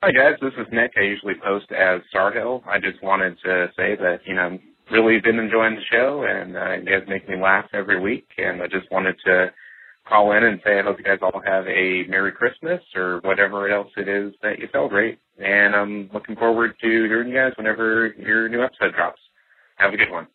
Hi guys, this is Nick. I usually post as Starhill. I just wanted to say that, you know, I've really been enjoying the show and uh, you guys make me laugh every week and I just wanted to call in and say I hope you guys all have a Merry Christmas or whatever else it is that you celebrate. And I'm looking forward to hearing you guys whenever your new episode drops. Have a good one.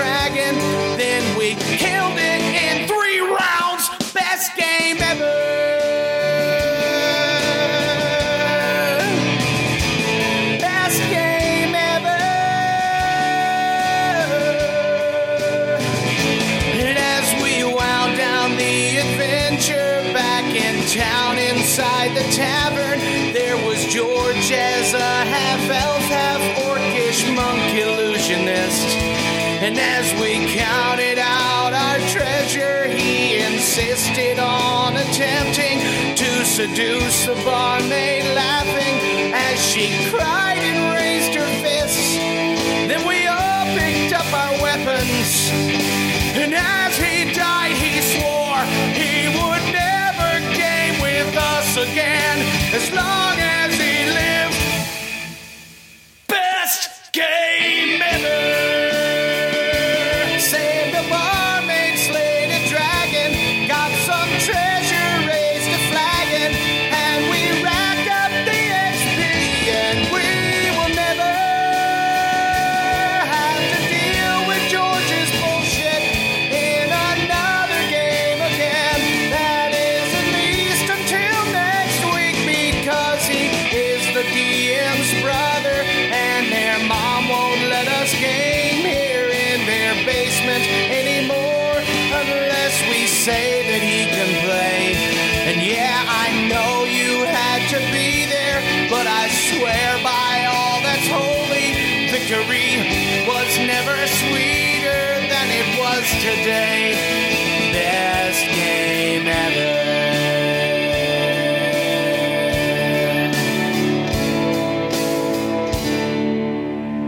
Dragon. Then we And as we counted out our treasure, he insisted on attempting to seduce the barmaid, laughing as she cried and raised her fists. Then we all picked up our weapons, and as he died, he swore he would never game with us again as long today. Best game ever.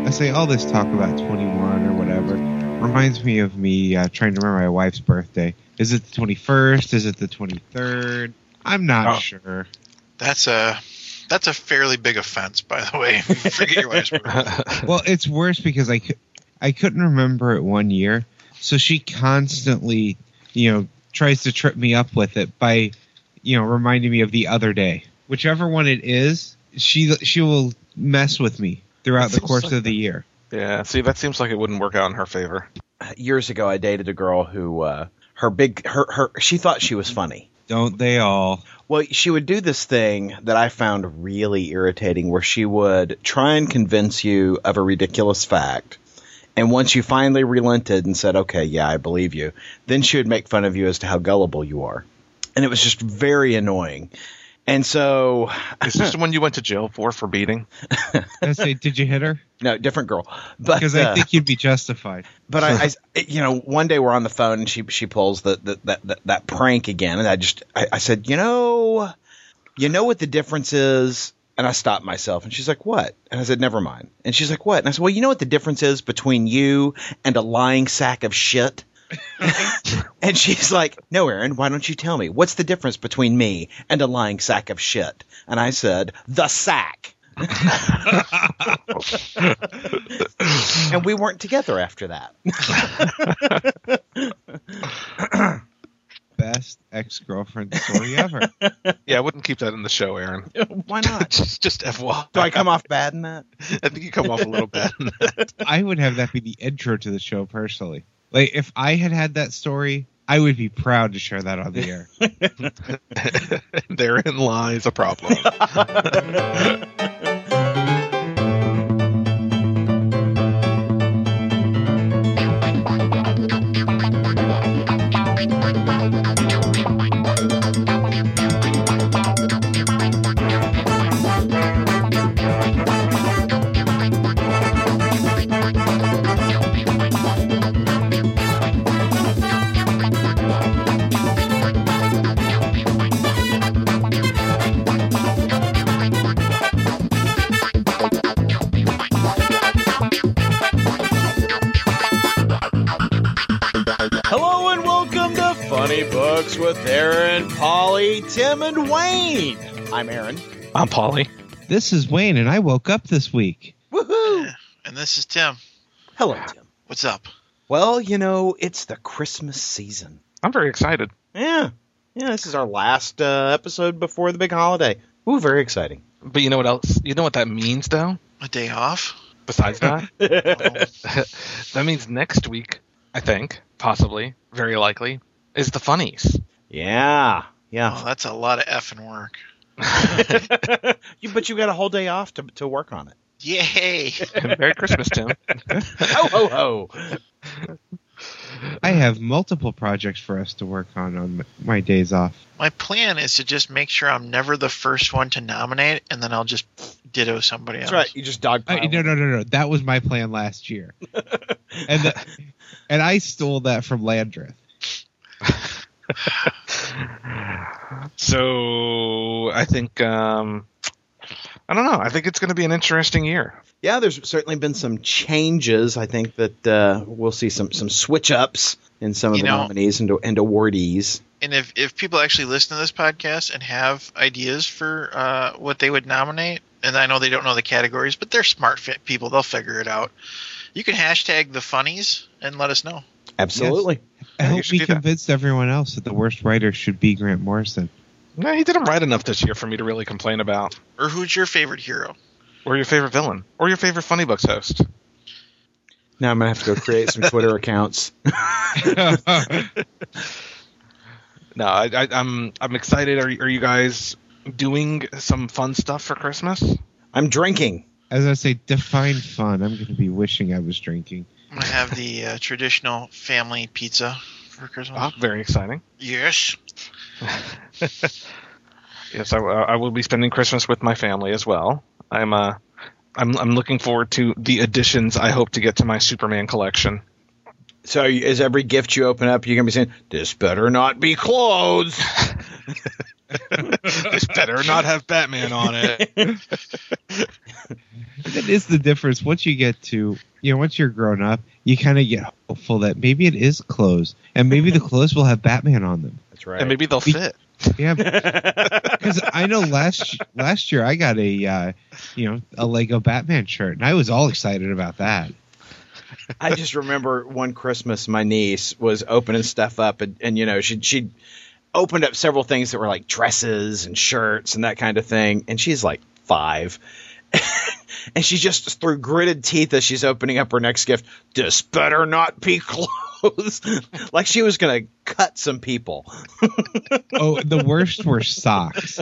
I say all this talk about 21 or whatever reminds me of me uh, trying to remember my wife's birthday. Is it the 21st? Is it the 23rd? I'm not Oh. sure. That's a That's a fairly big offense, by the way. Forget your wife's birthday. well, it's worse because I, cou- I couldn't remember it one year, so she constantly, you know, tries to trip me up with it by, you know, reminding me of the other day. Whichever one it is, she she will mess with me throughout the course like of the year. Yeah, see, that seems like it wouldn't work out in her favor. Years ago, I dated a girl who uh, her big her her she thought she was funny. Don't they all? Well, she would do this thing that I found really irritating where she would try and convince you of a ridiculous fact. And once you finally relented and said, okay, yeah, I believe you, then she would make fun of you as to how gullible you are. And it was just very annoying. And so, Is this the one you went to jail for for beating? I say, did you hit her? no, different girl. But, Because uh, I think you'd be justified. But I, I, you know, one day we're on the phone and she she pulls the, the that, that that prank again, and I just I, I said, you know, you know what the difference is, and I stopped myself, and she's like, what? And I said, never mind. And she's like, what? And I said, well, you know what the difference is between you and a lying sack of shit. and she's like, no, Aaron, why don't you tell me what's the difference between me and a lying sack of shit? And I said, the sack. and we weren't together after that. Best ex girlfriend story ever. Yeah, I wouldn't keep that in the show, Aaron. Why not? just, just FY. Do I come off bad in that? I think you come off a little bad. in that. I would have that be the intro to the show personally. Like if I had had that story, I would be proud to share that on the air. Therein lies a problem. Books with Aaron, Polly, Tim, and Wayne. I'm Aaron. I'm Polly. this is Wayne, and I woke up this week. Woohoo! And this is Tim. Hello, Tim. What's up? Well, you know, it's the Christmas season. I'm very excited. Yeah. Yeah, this is our last uh, episode before the big holiday. Ooh, very exciting. But you know what else? You know what that means, though? A day off? Besides that? Oh, that means next week, I think, possibly, very likely, is the funnies. Yeah. oh, Yeah. that's a lot of effing work. you, but you got a whole day off to, to work on it. Yay! Merry Christmas, Tim. Ho, ho, ho. I have multiple projects for us to work on on my days off. My plan is to just make sure I'm never the first one to nominate, and then I'll just ditto somebody That's else. That's right. You just dog I, no, no, no, no. That was my plan last year, and the, and I stole that from Landreth. So I think um, I don't know. I think it's going to be an interesting year. Yeah, there's certainly been some changes. I think that uh, we'll see some some switch ups in some of You the know- nominees and, and awardees. And if, if people actually listen to this podcast and have ideas for uh, what they would nominate, and I know they don't know the categories, but they're smart fit people, they'll figure it out. You can hashtag the funnies and let us know. Absolutely. I hope should we do that. convinced everyone else that the worst writer should be Grant Morrison. No, he didn't write enough this year for me to really complain about. Or who's your favorite hero? Or your favorite villain, or your favorite Funny Books host. Now I'm gonna have to go create some Twitter accounts. No, I, I, I'm I'm excited. Are, are you guys doing some fun stuff for Christmas? I'm drinking. As I say, define fun. I'm going to be wishing I was drinking. I'm gonna have the uh, traditional family pizza for Christmas. Ah, very exciting. Yes. Yes, I, I will be spending Christmas with my family as well. I'm uh, I'm I'm looking forward to the additions I hope to get to my Superman collection. So is every gift you open up, you're gonna be saying, "This better not be clothes." this better not have Batman on it. That is the difference. Once you get to, you know, once you're grown up, you kind of get hopeful that maybe it is clothes, and maybe the clothes will have Batman on them. That's right. And maybe they'll Be- fit. Yeah, because I know last last year I got a uh, you know a Lego Batman shirt, and I was all excited about that. I just remember one Christmas, my niece was opening stuff up, and, and you know, she she opened up several things that were like dresses and shirts and that kind of thing, and she's like five. and she just through gritted teeth as she's opening up her next gift, this better not be clothes. like she was gonna cut some people. Oh, the worst were socks.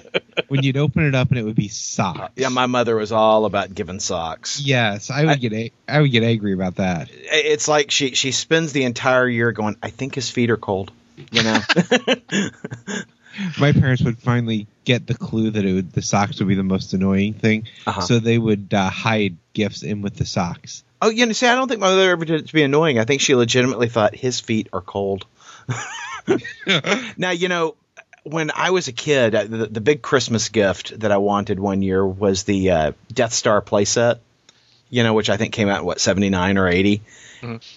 When you'd open it up and it would be socks. Yeah, my mother was all about giving socks. Yes, I would get a- I would get angry about that. It's like she she spends the entire year going, I think his feet are cold. You know, My parents would finally get the clue that it would the socks would be the most annoying thing, Uh-huh. so they would uh, hide gifts in with the socks. Oh, you know, see, I don't think my mother ever did it to be annoying. I think she legitimately thought his feet are cold. now, you know, when I was a kid, uh, the, the big Christmas gift that I wanted one year was the uh, Death Star playset, you know, which I think came out in what, 79 or 80.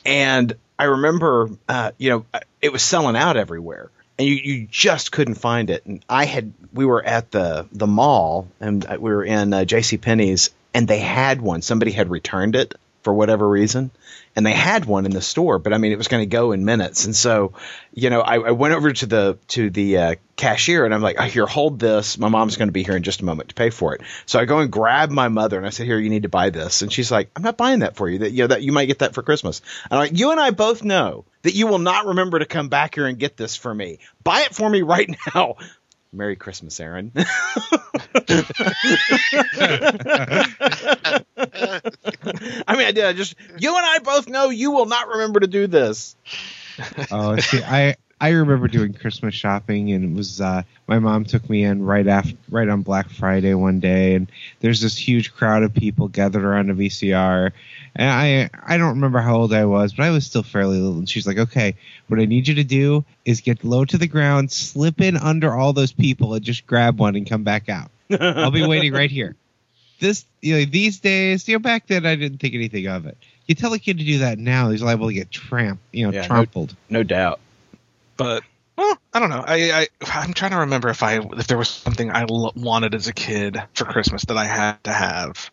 And I remember, uh, you know, it was selling out everywhere. And you, you just couldn't find it. And I had, we were at the, the mall and we were in uh, J.C. Penney's and they had one. Somebody had returned it for whatever reason, and they had one in the store. But I mean, it was going to go in minutes, and so you know, I, I went over to the to the uh, cashier, and I'm like, oh, "Here, hold this. My mom's going to be here in just a moment to pay for it." So I go and grab my mother, and I said, "Here, you need to buy this." And she's like, "I'm not buying that for you. That you know that you might get that for Christmas." And I'm like, "You and I both know that you will not remember to come back here and get this for me. Buy it for me right now." Merry Christmas, Aaron. I mean, I did. I just you and I both know you will not remember to do this. Oh, see, I I remember doing Christmas shopping, and it was uh, my mom took me in right after right on Black Friday one day, and there's this huge crowd of people gathered around a VCR, and I I don't remember how old I was, but I was still fairly little, and she's like, okay, what I need you to do is get low to the ground, slip in under all those people, and just grab one and come back out. I'll be waiting right here. This you know these days, you know back then I didn't think anything of it. You tell a kid to do that now, he's liable to get tramped, you know, Yeah, no- trampled. No doubt. But well, I don't know. I, I I'm trying to remember if I if there was something I l- wanted as a kid for Christmas that I had to have.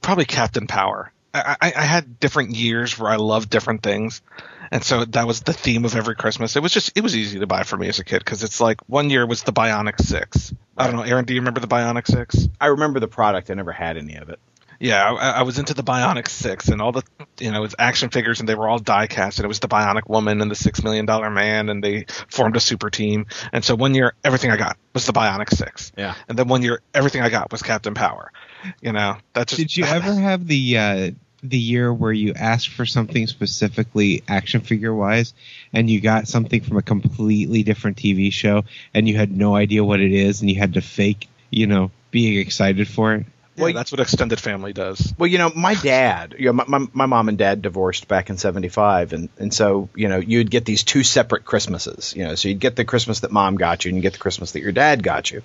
Probably Captain Power. I, I, I had different years where I loved different things, and so that was the theme of every Christmas. It was just it was easy to buy for me as a kid because it's like one year was the Bionic Six. I don't know, Aaron. Do you remember the Bionic Six? I remember the product. I never had any of it. Yeah, I, I was into the Bionic Six and all the you know it was action figures and they were all die cast and it was the Bionic Woman and the Six Million Dollar Man and they formed a super team and so one year everything I got was the Bionic Six Yeah. and then one year everything I got was Captain Power. You know that's just Did you ever have the uh, the year where you asked for something specifically action figure wise, and you got something from a completely different TV show, and you had no idea what it is, and you had to fake, you know, being excited for it? Yeah, that's what extended family does. Well, you know, my dad, you know, my, my, my mom and dad divorced back in 75. And, and so, you know, you'd get these two separate Christmases, you know, so you'd get the Christmas that mom got you and you get the Christmas that your dad got you.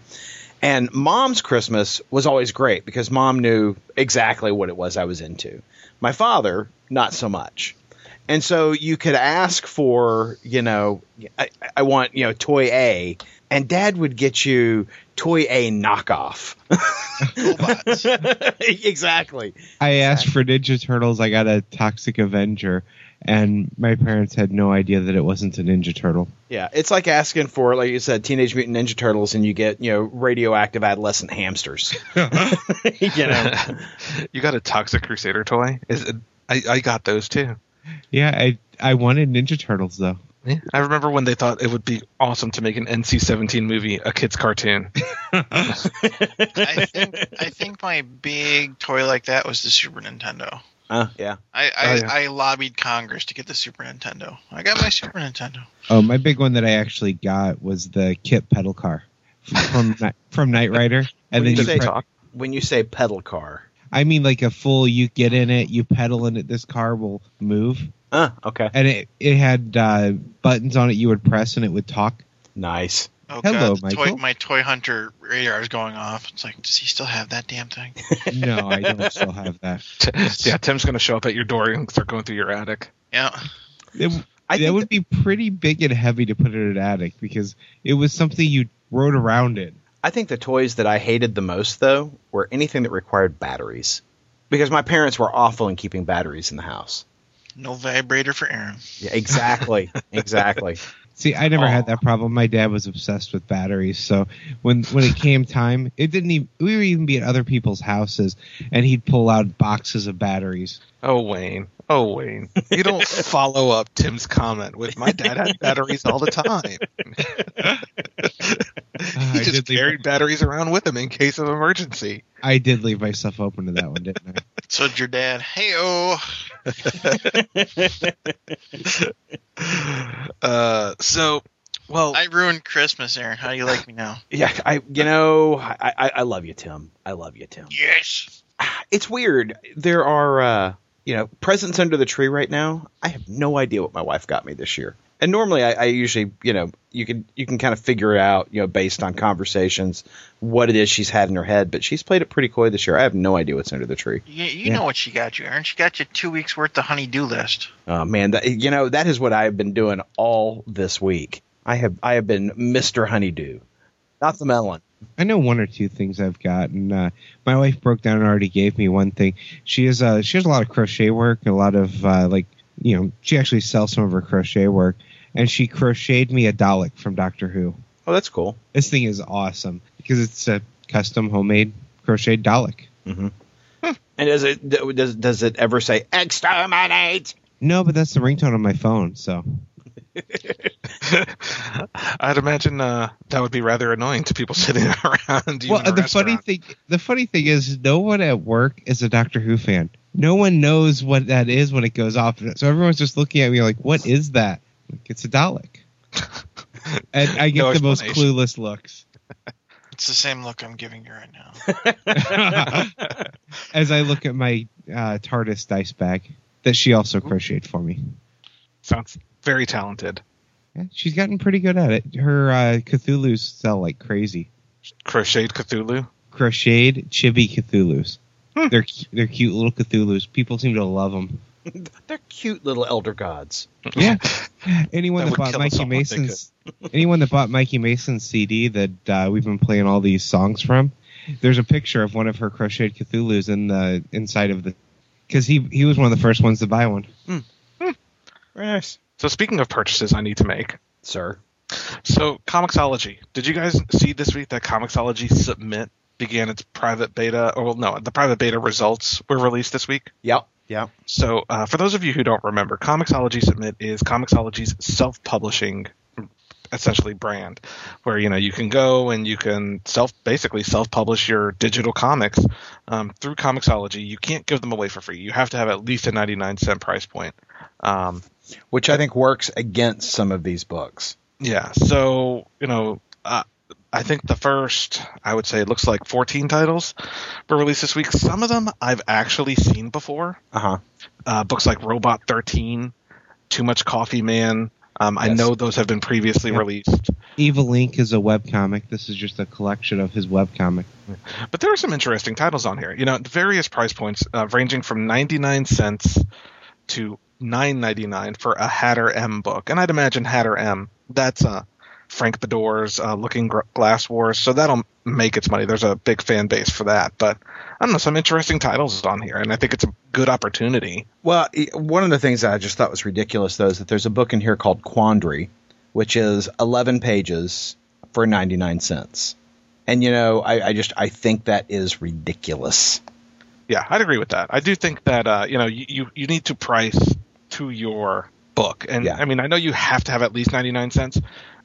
And mom's Christmas was always great because mom knew exactly what it was I was into. My father, not so much. And so you could ask for, you know, I, I want, you know, toy A, and dad would get you toy A knockoff. Exactly. I asked for Ninja Turtles, I got a Toxic Avenger, and my parents had no idea that it wasn't a Ninja Turtle. Yeah, it's like asking for, like you said, Teenage Mutant Ninja Turtles, and you get, you know, radioactive adolescent hamsters. you know, you got a Toxic Crusader toy? Is it, I I got those too. Yeah, I I wanted Ninja Turtles though. Yeah. I remember when they thought it would be awesome to make an NC-17 movie, a kids cartoon. I think I think my big toy like that was the Super Nintendo. uh, yeah. I I, Oh, yeah. I lobbied Congress to get the Super Nintendo. I got my Super Nintendo. Oh, my big one that I actually got was the KITT pedal car from Ni- from Knight Rider, and When then you you. say- pre- talk. When you say pedal car, I mean, like a full. You get in it, you pedal in it. This car will move, uh, okay, and it it had uh, buttons on it. You would press, and it would talk. nice. Oh Hello, god, the toy, my toy hunter radar is going off. It's like, does he still have that damn thing? No, I don't still have that. Yeah, Tim's going to show up at your door and start going through your attic. Yeah. It- I that would be pretty big and heavy to put in an attic because it was something you rode around in. I think the toys that I hated the most, though, were anything that required batteries. Because my parents were awful in keeping batteries in the house. No vibrator for Aaron. Yeah, exactly. exactly. See, I never Aw. had that problem. My dad was obsessed with batteries, so when when it came time, it didn't even we would even be at other people's houses, and he'd pull out boxes of batteries. Oh Wayne. Oh Wayne. You don't follow up Tim's comment with my dad had batteries all the time. He I just did leave- carried batteries around with him in case of emergency. I did leave myself open to that one, didn't I? So did your dad. Hey oh. Uh, so, well, I ruined Christmas, Aaron. How do you like me now? Yeah, I you know, I, I, I love you, Tim. I love you, Tim. Yes. It's weird. There are uh you know, presents under the tree right now. I have no idea what my wife got me this year. And normally I, I usually, you know, you can you can kind of figure it out, you know, based on conversations, what it is she's had in her head, but she's played it pretty coy this year. I have no idea what's under the tree. You, you Yeah. know what she got you, Aaron. She got you two weeks worth of honey-do list. Oh man, that, you know that is what I have been doing all this week. I have I have been Mister Honeydew, not the melon. I know one or two things I've gotten. Uh, my wife broke down and already gave me one thing. She has uh, she has a lot of crochet work, a lot of uh, like you know she actually sells some of her crochet work, and she crocheted me a Dalek from Doctor Who. Oh, that's cool. This thing is awesome because it's a custom homemade crocheted Dalek. And does it does does it ever say exterminate? No, but that's the ringtone on my phone. So I'd imagine uh, that would be rather annoying to people sitting around. you well, in a the funny thing, the funny thing is, no one at work is a Doctor Who fan. No one knows what that is when it goes off. So everyone's just looking at me like, "What is that?" Like, it's a Dalek, and I get No the most clueless looks It's the same look I'm giving you right now. as I look at my uh, TARDIS dice bag that she also crocheted for me. Sounds very talented. Yeah, she's gotten pretty good at it. Her uh, Cthulhu's sell like crazy. Crocheted Cthulhu. Crocheted chibi Cthulhu's. Hmm. They're they're cute little Cthulhu's. People seem to love them. They're cute little elder gods. Yeah. Anyone That that, bought kill Mikey Mason's anyone that bought Mikey Mason's CD that uh, we've been playing all these songs from, there's a picture of one of her crocheted Cthulhu's in the inside of the because he he was one of the first ones to buy one. Very nice, So speaking of purchases, I need to make. sir. So Comixology. Did you guys see this week that Comixology Submit began its private beta? Or well, no, the private beta results were released this week. Yep. Yep. So, uh, for those of you who don't remember, Comixology Submit is Comixology's self-publishing, essentially brand, where you know you can go and you can self, basically self-publish your digital comics um, through Comixology. You can't give them away for free. You have to have at least a 99 cent price point. Um, Which I think works against some of these books. yeah. So you know. Uh, I think the first, I would say, it looks like 14 titles were released this week. Some of them I've actually seen before. Uh huh. uh, books like Robot 13, Too Much Coffee Man. Um, I know those have been previously Yep. released, Evil Inc is a webcomic. This is just a collection of his webcomic. but there are some interesting titles on here. You know, various price points uh, ranging from 99 cents to 9.99 for a Hatter M book, and I'd imagine Hatter M. That's uh, Frank Beddor's uh, Looking Glass Wars, so that'll make its money. There's a big fan base for that, but I don't know, some interesting titles on here, and I think it's a good opportunity. Well, one of the things that I just thought was ridiculous, though, is that there's a book in here called Quandary, which is 11 pages for 99 cents. And, you know, I, I just, I think that is ridiculous. Yeah, I'd agree with that. I do think that uh, you know you you need to price to your book, and Yeah. I mean I know you have to have at least ninety nine cents.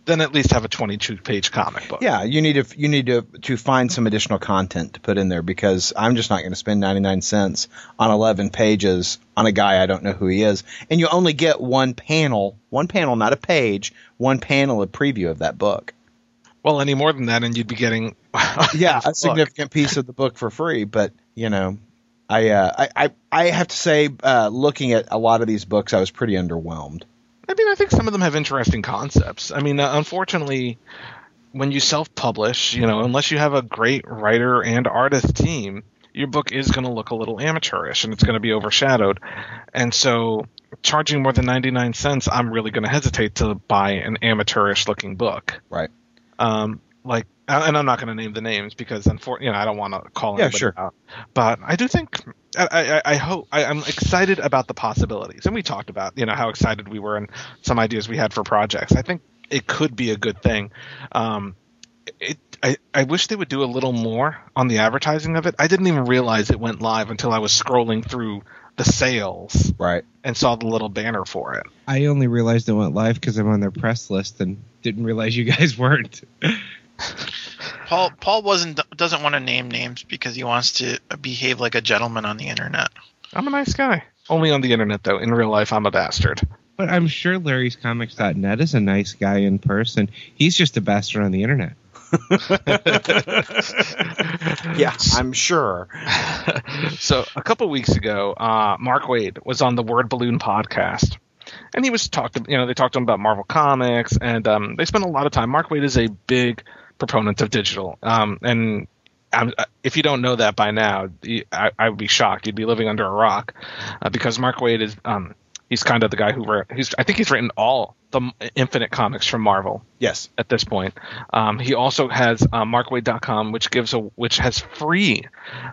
Then at least have a twenty two page comic book. Yeah, you need to, you need to, to find some additional content to put in there because I'm just not going to spend 99 cents on 11 pages on a guy I don't know who he is. And you only get one panel, one panel, not a page, one panel of preview of that book. Well, any more than that, and you'd be getting yeah, a significant piece of the book for free. But you know, I uh, I, I I have to say, uh, looking at a lot of these books, I was pretty underwhelmed. I mean, I think some of them have interesting concepts. I mean, uh, unfortunately, when you self publish, you know, unless you have a great writer and artist team, your book is going to look a little amateurish and it's going to be overshadowed. And so, charging more than 99 cents, I'm really going to hesitate to buy an amateurish looking book. Right. Um, like, and I'm not going to name the names because, unfortunately, you know, I don't want to call Yeah, anybody sure. out. But I do think, I, I, I hope, I, I'm excited about the possibilities. And we talked about, you know, how excited we were and some ideas we had for projects. I think it could be a good thing. Um, it, I, I wish they would do a little more on the advertising of it. I didn't even realize it went live until I was scrolling through the sales Right. and saw the little banner for it. I only realized it went live because I'm on their press list and didn't realize you guys weren't. Paul Paul wasn't doesn't want to name names because he wants to behave like a gentleman on the internet. I'm a nice guy. Only on the internet, though. In real life, I'm a bastard. But I'm sure Larry's Comics.net is a nice guy in person. He's just a bastard on the internet. Yeah, I'm sure. so a couple weeks ago, uh, Mark Waid was on the Word Balloon podcast, and he was talking. You know, they talked to him about Marvel Comics, and um, they spent a lot of time. Mark Waid is a big proponent of digital, um, and um, if you don't know that by now, I, I would be shocked. You'd be living under a rock, uh, because Mark Waid is. Um, he's kind of the guy who wrote. He's. I think he's written all the Infinite comics from Marvel Yes. at this point. Um, he also has uh, MarkWaid.com, which gives a which has free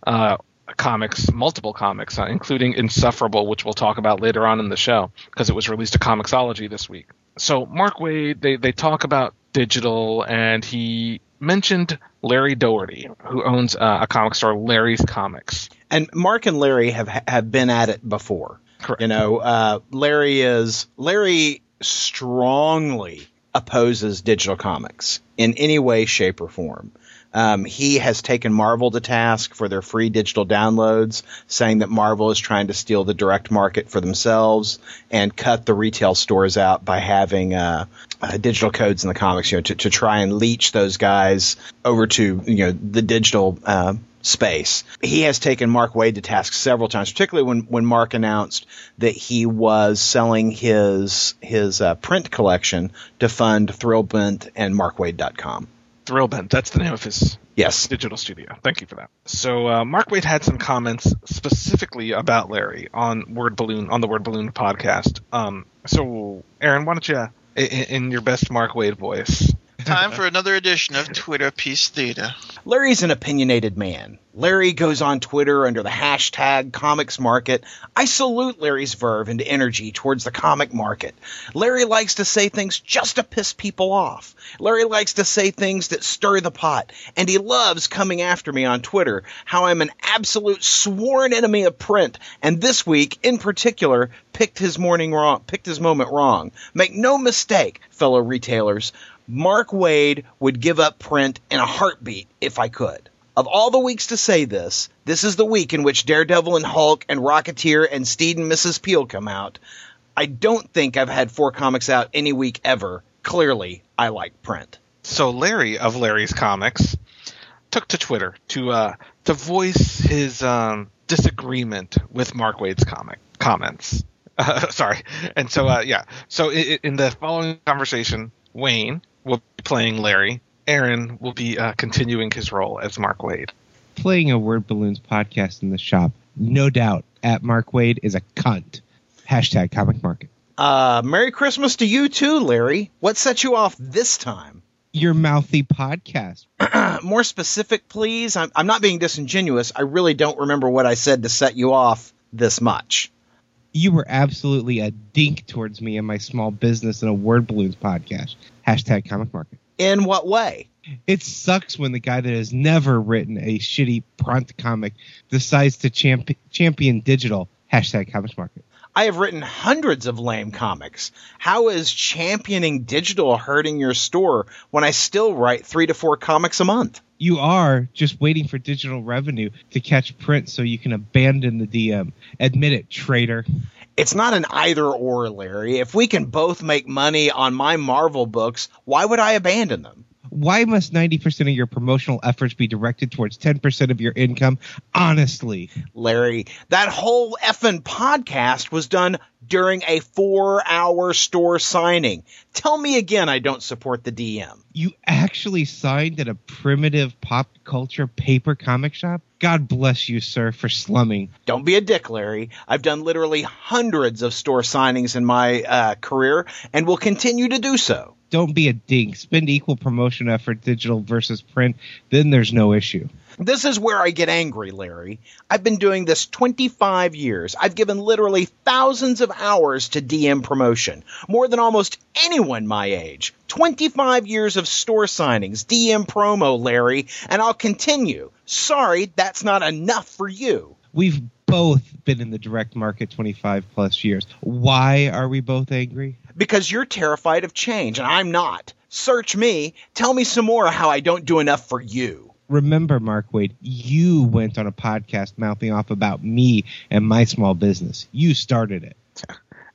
uh, comics, multiple comics, uh, including Insufferable, which we'll talk about later on in the show because it was released to Comixology this week. So Mark Waid, they they talk about digital, and he mentioned Larry Doherty, who owns uh, a comic store, Larry's Comics. And Mark and Larry have have been at it before. Correct. You know, uh, Larry is Larry strongly opposes digital comics in any way, shape, or form. Um, he has taken Marvel to task for their free digital downloads, saying that Marvel is trying to steal the direct market for themselves and cut the retail stores out by having uh, uh, digital codes in the comics, you know, to, to try and leech those guys over to you know the digital uh, space. He has taken Mark Waid to task several times, particularly when, when Mark announced that he was selling his his uh, print collection to fund Thrillbent and MarkWaid.com. Thrillbent, that's the name of his Yes. digital studio. Thank you for that. So uh, Mark Waid had some comments specifically about Larry on Word Balloon on the Word Balloon podcast. Um, so Aaron, why don't you, in, in your best Mark Waid voice, Time for another edition of Twitter Piece Theater. Larry's an opinionated man. Larry goes on Twitter under the hashtag comics market. I salute Larry's verve and energy towards the comic market. Larry likes to say things just to piss people off. Larry likes to say things that stir the pot. And he loves coming after me on Twitter, how I'm an absolute sworn enemy of print. And this week, in particular, picked his morning wrong, picked his moment wrong. Make no mistake, fellow retailers. Mark Waid would give up print in a heartbeat if I could. Of all the weeks to say this, this is the week in which Daredevil and Hulk and Rocketeer and Steed and Mrs. Peel come out. I don't think I've had four comics out any week ever. Clearly, I like print. so Larry of Larry's Comics took to Twitter to uh, to voice his um, disagreement with Mark Waid's comic comments. Uh, sorry, and so uh, yeah, so i i- in the following conversation, Wayne playing Larry. Aaron will be uh, continuing his role as Mark Waid. Playing a Word Balloons podcast in the shop, no doubt, at Mark Waid is a cunt. Hashtag comic market. Uh, Merry Christmas to you too, Larry. What set you off this time? Your mouthy podcast. More specific, please. I'm, I'm not being disingenuous. I really don't remember what I said to set you off this much. You were absolutely a dink towards me and my small business in a Word Balloons podcast. Hashtag comic market. In what way? It sucks when the guy that has never written a shitty print comic decides to champ- champion digital. Hashtag comic market. I have written hundreds of lame comics. How is championing digital hurting your store when I still write three to four comics a month? You are just waiting for digital revenue to catch print so you can abandon the DM. Admit it, traitor. It's not an either or, Larry. If we can both make money on my Marvel books, why would I abandon them? Why must 90% of your promotional efforts be directed towards 10% of your income? Honestly, Larry, that whole effing podcast was done during a four hour store signing. Tell me again I don't support the DM. you actually signed at a primitive pop culture paper comic shop? God bless you, sir, for slumming. Don't be a dick, Larry. I've done literally hundreds of store signings in my uh, career and will continue to do so. Don't be a dink. Spend equal promotion effort digital versus print. Then there's no issue. This is where I get angry, Larry. I've been doing this 25 years. I've given literally thousands of hours to DM promotion, more than almost anyone my age. 25 years of store signings, DM promo, Larry, and I'll continue. Sorry, that's not enough for you. We've both been in the direct market 25 plus years. Why are we both angry? Because you're terrified of change, and I'm not. Search me. Tell me some more how I don't do enough for you. Remember, Mark Waid, you went on a podcast mouthing off about me and my small business. You started it.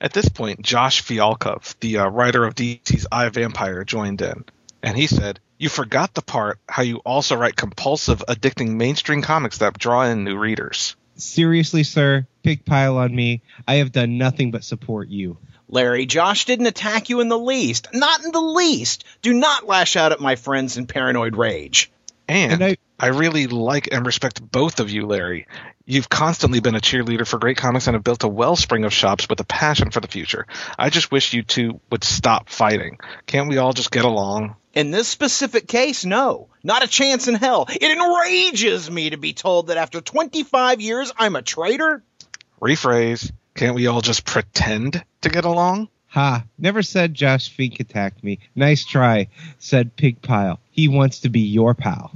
At this point, Josh Fialkov, the uh, writer of DC's I Vampire, joined in, and he said, "You forgot the part how you also write compulsive, addicting mainstream comics that draw in new readers." Seriously, sir, pig pile on me. I have done nothing but support you. Larry, Josh didn't attack you in the least. Not in the least. Do not lash out at my friends in paranoid rage. And, And I- I, really like and respect both of you, Larry. You've constantly been a cheerleader for great comics and have built a wellspring of shops with a passion for the future. I just wish you two would stop fighting. Can't we all just get along? In this specific case, no. Not a chance in hell. It enrages me to be told that after 25 years I'm a traitor. Rephrase. Can't we all just pretend to get along? Ha, never said Josh Fink attacked me. Nice try, said Pigpile. He wants to be your pal.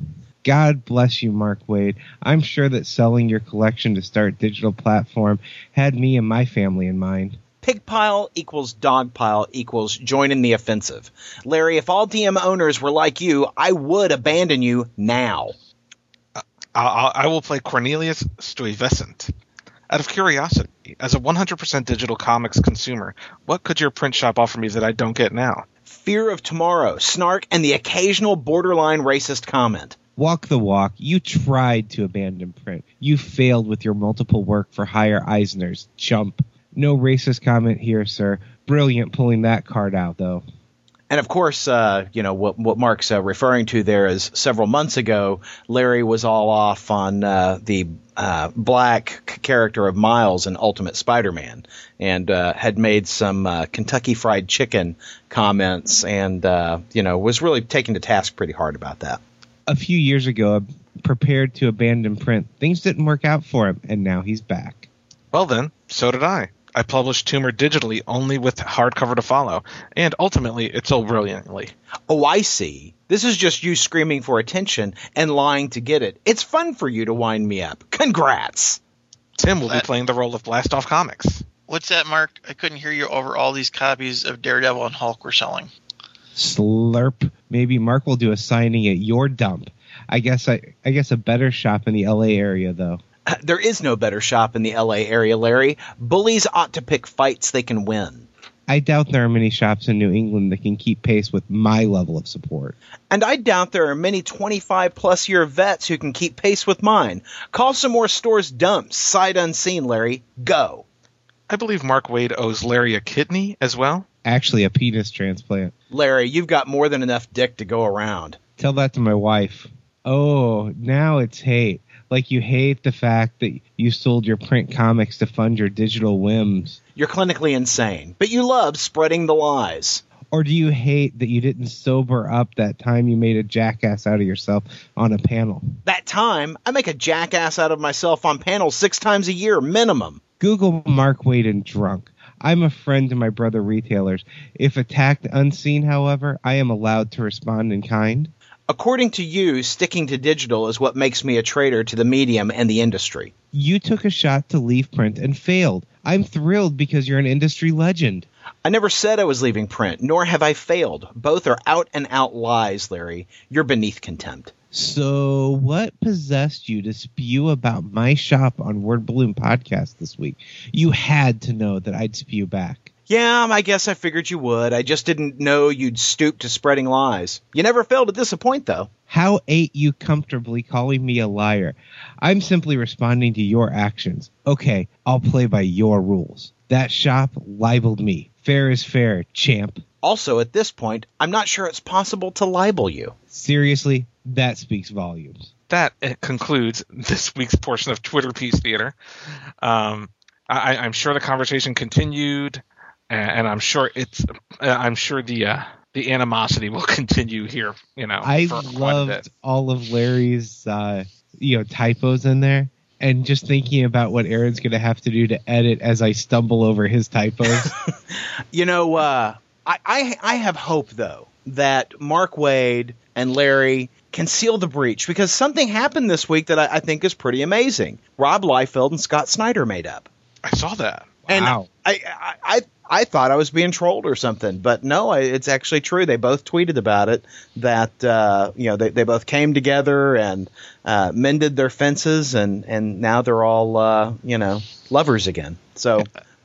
God bless you, Mark Waid. I'm sure that selling your collection to start digital platform had me and my family in mind. Pigpile equals dog pile equals join in the offensive. Larry, if all DM owners were like you, I would abandon you now. I, I, I will play Cornelius Stuyvesant. Out of curiosity, as a 100% digital comics consumer, what could your print shop offer me that I don't get now? Fear of tomorrow, snark, and the occasional borderline racist comment. Walk the walk. You tried to abandon print. You failed with your multiple work for hire Eisners. Chump. No racist comment here, sir. Brilliant pulling that card out, though. And of course, uh, you know what what Mark's uh, referring to there is several months ago, Larry was all off on uh, the uh, black c- character of Miles in Ultimate Spider-Man, and uh, had made some uh, Kentucky Fried Chicken comments, and uh, you know was really taken to task pretty hard about that. A few years ago, prepared to abandon print. Things didn't work out for him, and now he's back. Well, then, so did I. I published Tumor digitally only with hardcover to follow, and ultimately it sold brilliantly. Oh, I see. This is just you screaming for attention and lying to get it. It's fun for you to wind me up. Congrats. Tim will be uh, playing the role of Blastoff Comics. What's that, Mark? I couldn't hear you over all these copies of Daredevil and Hulk we're selling. Slurp. Maybe Mark will do a signing at your dump. I guess I, I guess a better shop in the L.A. area though. There is no better shop in the LA area, Larry. Bullies ought to pick fights they can win. I doubt there are many shops in New England that can keep pace with my level of support. And I doubt there are many 25 plus year vets who can keep pace with mine. Call some more stores dumps, sight unseen, Larry. Go. I believe Mark Waid owes Larry a kidney as well. Actually, a penis transplant. Larry, you've got more than enough dick to go around. Tell that to my wife. Oh, now it's hate. Like you hate the fact that you sold your print comics to fund your digital whims. You're clinically insane, but you love spreading the lies. Or do you hate that you didn't sober up that time you made a jackass out of yourself on a panel? That time, I make a jackass out of myself on panels six times a year minimum. Google Mark Waid and drunk. I'm a friend to my brother retailers. If attacked unseen, however, I am allowed to respond in kind. According to you, sticking to digital is what makes me a traitor to the medium and the industry. You took a shot to leave print and failed. I'm thrilled because you're an industry legend. I never said I was leaving print, nor have I failed. Both are out and out lies, Larry. You're beneath contempt. So, what possessed you to spew about my shop on Word Balloon podcast this week? You had to know that I'd spew back. Yeah, I guess I figured you would. I just didn't know you'd stoop to spreading lies. You never fail to disappoint, though. How ate you comfortably calling me a liar? I'm simply responding to your actions. Okay, I'll play by your rules. That shop libeled me. Fair is fair, champ. Also, at this point, I'm not sure it's possible to libel you. Seriously, that speaks volumes. that uh, concludes this week's portion of Twitter Piece Theater. Um, I, I'm sure the conversation continued, and, and I'm sure it's. Uh, I'm sure the uh, the animosity will continue here. You know, I for quite a loved all of Larry's uh, you know typos in there, and just thinking about what Aaron's going to have to do to edit as I stumble over his typos. You know, uh, I, I I have hope though that Mark Waid and Larry can seal the breach because something happened this week that I, I think is pretty amazing. Rob Liefeld and Scott Snyder made up, I saw that. And I, I I I thought I was being trolled or something, but no, I, it's actually true. They both tweeted about it that uh, you know they, they both came together and uh, mended their fences, and and now they're all uh, you know lovers again. So.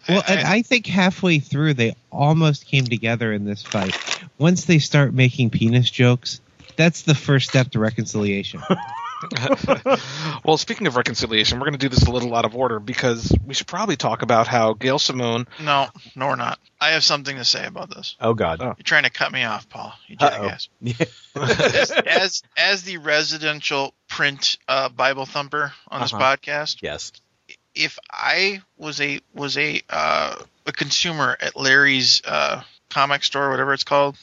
Well, and I think halfway through they almost came together in this fight. Once they start making penis jokes, that's the first step to reconciliation. well, speaking of reconciliation, we're going to do this a little out of order because we should probably talk about how Gail Simone. No, no, we're not. I have something to say about this. Oh God. Oh. You're trying to cut me off, Paul. You jackass. Yeah. as as the residential print uh, Bible thumper on this Uh-huh. podcast, yes. if I was a was a uh, a consumer at Larry's uh, comic store, whatever it's called,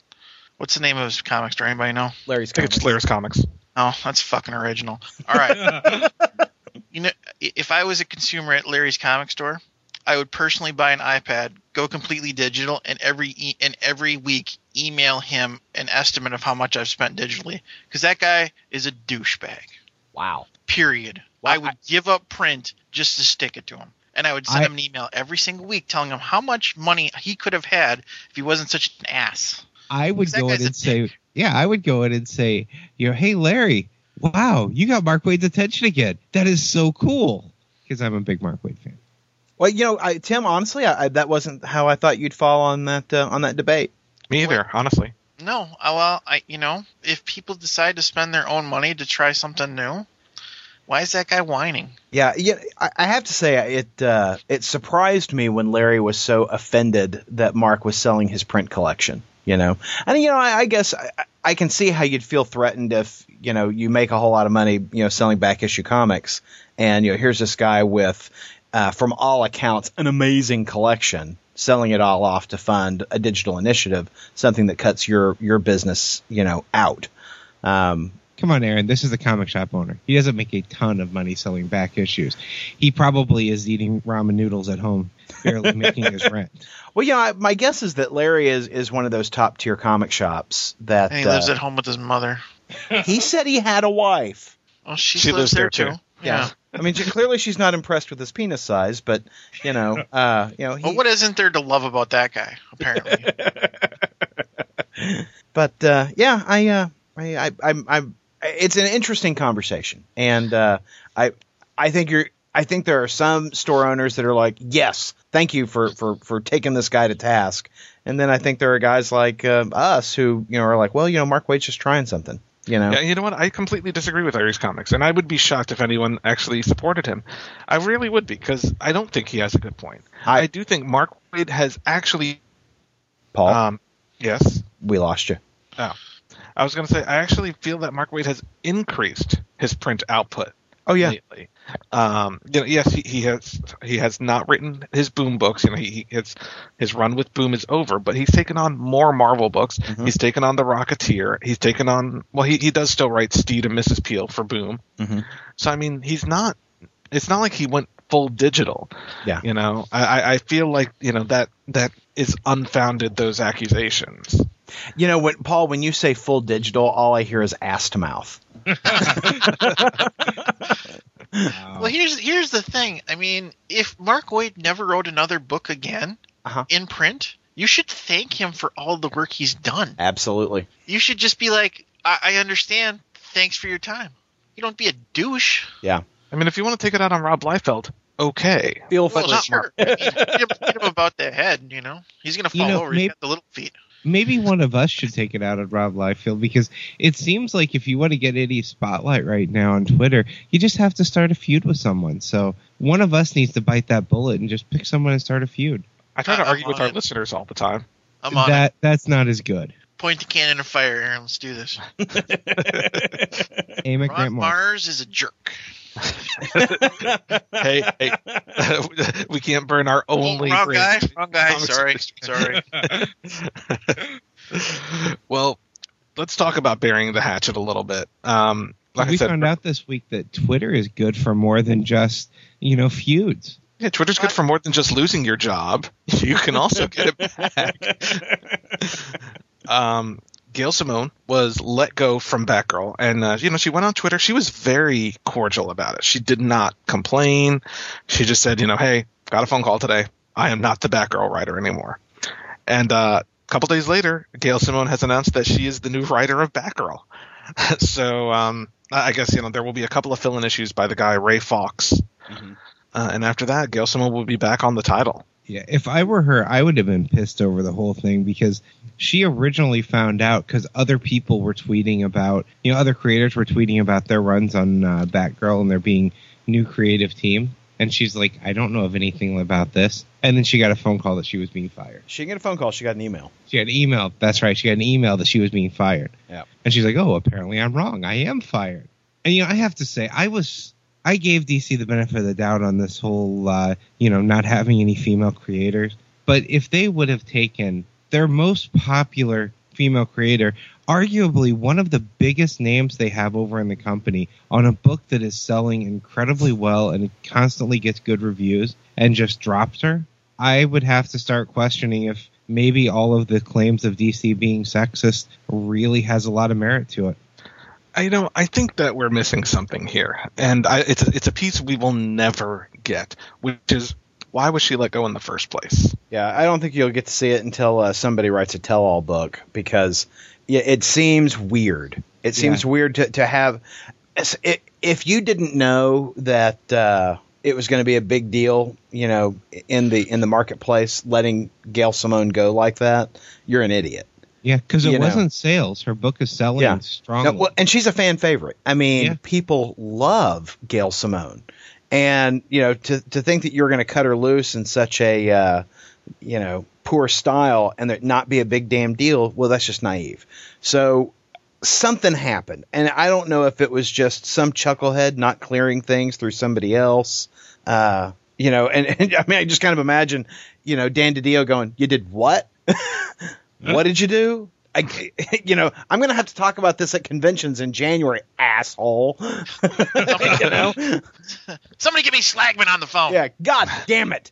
what's the name of his comic store? Anybody know? Larry's I think it's Comics. Lair's Comics. Oh, that's fucking original. All right. you know, if I was a consumer at Larry's comic store, I would personally buy an iPad, go completely digital, and every e- and every week email him an estimate of how much I've spent digitally, because that guy is a douchebag. Wow. Period. Well, I would give up print just to stick it to him. And I would send I- him an email every single week telling him how much money he could have had if he wasn't such an ass. I would go guy's in and say, yeah, I would go in and say, you know, hey Larry, wow, you got Mark Waid's attention again. That is so cool because I'm a big Mark Waid fan. Well, you know, I, Tim, honestly, I, I, that wasn't how I thought you'd fall on that uh, on that debate. Me either, honestly. No, uh, well, I you know, if people decide to spend their own money to try something new, why is that guy whining? Yeah, yeah. I, I have to say, it uh, it surprised me when Larry was so offended that Mark was selling his print collection. You know, and you know, I, I guess I, I can see how you'd feel threatened if you know you make a whole lot of money, you know, selling back issue comics, and you know, here's this guy with, uh, from all accounts, an amazing collection, selling it all off to fund a digital initiative, something that cuts your your business, you know, out. Um, Come on, Aaron. This is a comic shop owner. He doesn't make a ton of money selling back issues. He probably is eating ramen noodles at home, barely making his rent. Well, yeah, I- my guess is that Larry is, is one of those top tier comic shops that And he uh, lives at home with his mother. he said he had a wife. Well, she, She lives, lives there, there, too. too. Yeah. I mean, she- clearly she's not impressed with his penis size, but you know, uh, you know, he, Well, what isn't there to love about that guy? Apparently, but uh, yeah, I, uh, I, I, I'm, I'm, it's an interesting conversation, and uh, I, I think you're, I think there are some store owners that are like, yes, thank you for for for taking this guy to task, and then I think there are guys like uh, us who, you know, are like, well, you know, Mark Waid's just trying something, you know. Yeah, you know what? I completely disagree with Larry's comics, and I would be shocked if anyone actually supported him. I really would be, because I don't think he has a good point. I- I, do think Mark Waid has actually. Paul, Um, yes. we lost you. I was going to say, I actually feel that Mark Waid has increased his print output Oh yeah, lately. Um, you know, yes, he, he has he has not written his Boom books. You know, he, he his his run with Boom is over, but he's taken on more Marvel books. Mhm. He's taken on the Rocketeer. He's taken on well, he he does still write Steed and Mrs. Peel for Boom. Mhm. So I mean, he's not. It's not like he went full digital. Yeah. You know, I I- I feel like you know that that is unfounded. Those accusations. You know, when Paul, when you say full digital, all I hear is ass to mouth. well, here's here's the thing. I mean, if Mark Waid never wrote another book again Uh-huh. in print, you should thank him for all the work he's done. Absolutely. You should just be like, I, I understand. Thanks for your time. You don't be a douche. Yeah. I mean, if you want to take it out on Rob Liefeld, okay. Feel Well, free. sure. I mean, hit, him, hit him about the head. You know, he's gonna You fall know, over. maybe- He's got the little feet. Maybe one of us should take it out on Rob Liefeld because it seems like if you want to get any spotlight right now on Twitter, you just have to start a feud with someone. So one of us needs to bite that bullet and just pick someone and start a feud. I try to I- I'm argue with our it. listeners all the time. I'm on it. that that's not as good. Point the cannon of fire, Aaron. Let's do this. Aim at Ron Grant Morrison is a jerk. hey, hey, we can't burn our Oh, only. wrong great guy. Wrong guy. Sorry. Sorry. well, let's talk about burying the hatchet a little bit. Um, like we I said, found out this week that Twitter is good for more than just you know feuds. yeah, Twitter's good for more than just losing your job. You can also get it back. um, Gail Simone was let go from Batgirl, and uh, you know she went on Twitter. She was very cordial about it. She did not complain. She just said, you know, hey, got a phone call today. I am not the Batgirl writer anymore. And uh, a couple days later, Gail Simone has announced that she is the new writer of Batgirl. so um, I guess you know there will be a couple of fill-in issues by the guy Ray Fawkes, uh, and after that, Gail Simone will be back on the title. Yeah, if I were her, I would have been pissed over the whole thing because she originally found out because other people were tweeting about, you know, other creators were tweeting about their runs on uh, Batgirl and there being new creative team. And she's like, I don't know of anything about this. And then she got a phone call that she was being fired. She didn't get a phone call. She got an email. She got an email. That's right. She got an email that she was being fired. Yeah. And she's like, oh, apparently I'm wrong. I am fired. And, you know, I have to say, I was, I gave DC the benefit of the doubt on this whole, uh, you know, not having any female creators. But if they would have taken their most popular female creator, arguably one of the biggest names they have over in the company, on a book that is selling incredibly well and constantly gets good reviews, and just dropped her, I would have to start questioning if maybe all of the claims of DC being sexist really has a lot of merit to it. I you know I think that we're missing something here, and I, it's a, it's a piece we will never get, which is why was she let go in the first place? Yeah, I don't think you'll get to see it until uh, somebody writes a tell-all book because yeah, it seems weird. It seems weird to to have. If you didn't know that uh, it was going to be a big deal, you know, in the in the marketplace, letting Gail Simone go like that, you're an idiot. Yeah, because it wasn't sales. Her book is selling Yeah. strongly. No, well, and she's a fan favorite. I mean, Yeah. people love Gail Simone, and you know, to to think that you're going to cut her loose in such a uh, you know poor style and it not be a big damn deal, well, that's just naive. So something happened, and I don't know if it was just some chucklehead not clearing things through somebody else. Uh, you know, and, and I mean, I just kind of imagine, you know, Dan DiDio going, "You did what? what did you do?" I, you know, I'm going to have to talk about this at conventions in January, asshole. you know? Somebody give me Slagman on the phone. Yeah, god damn it.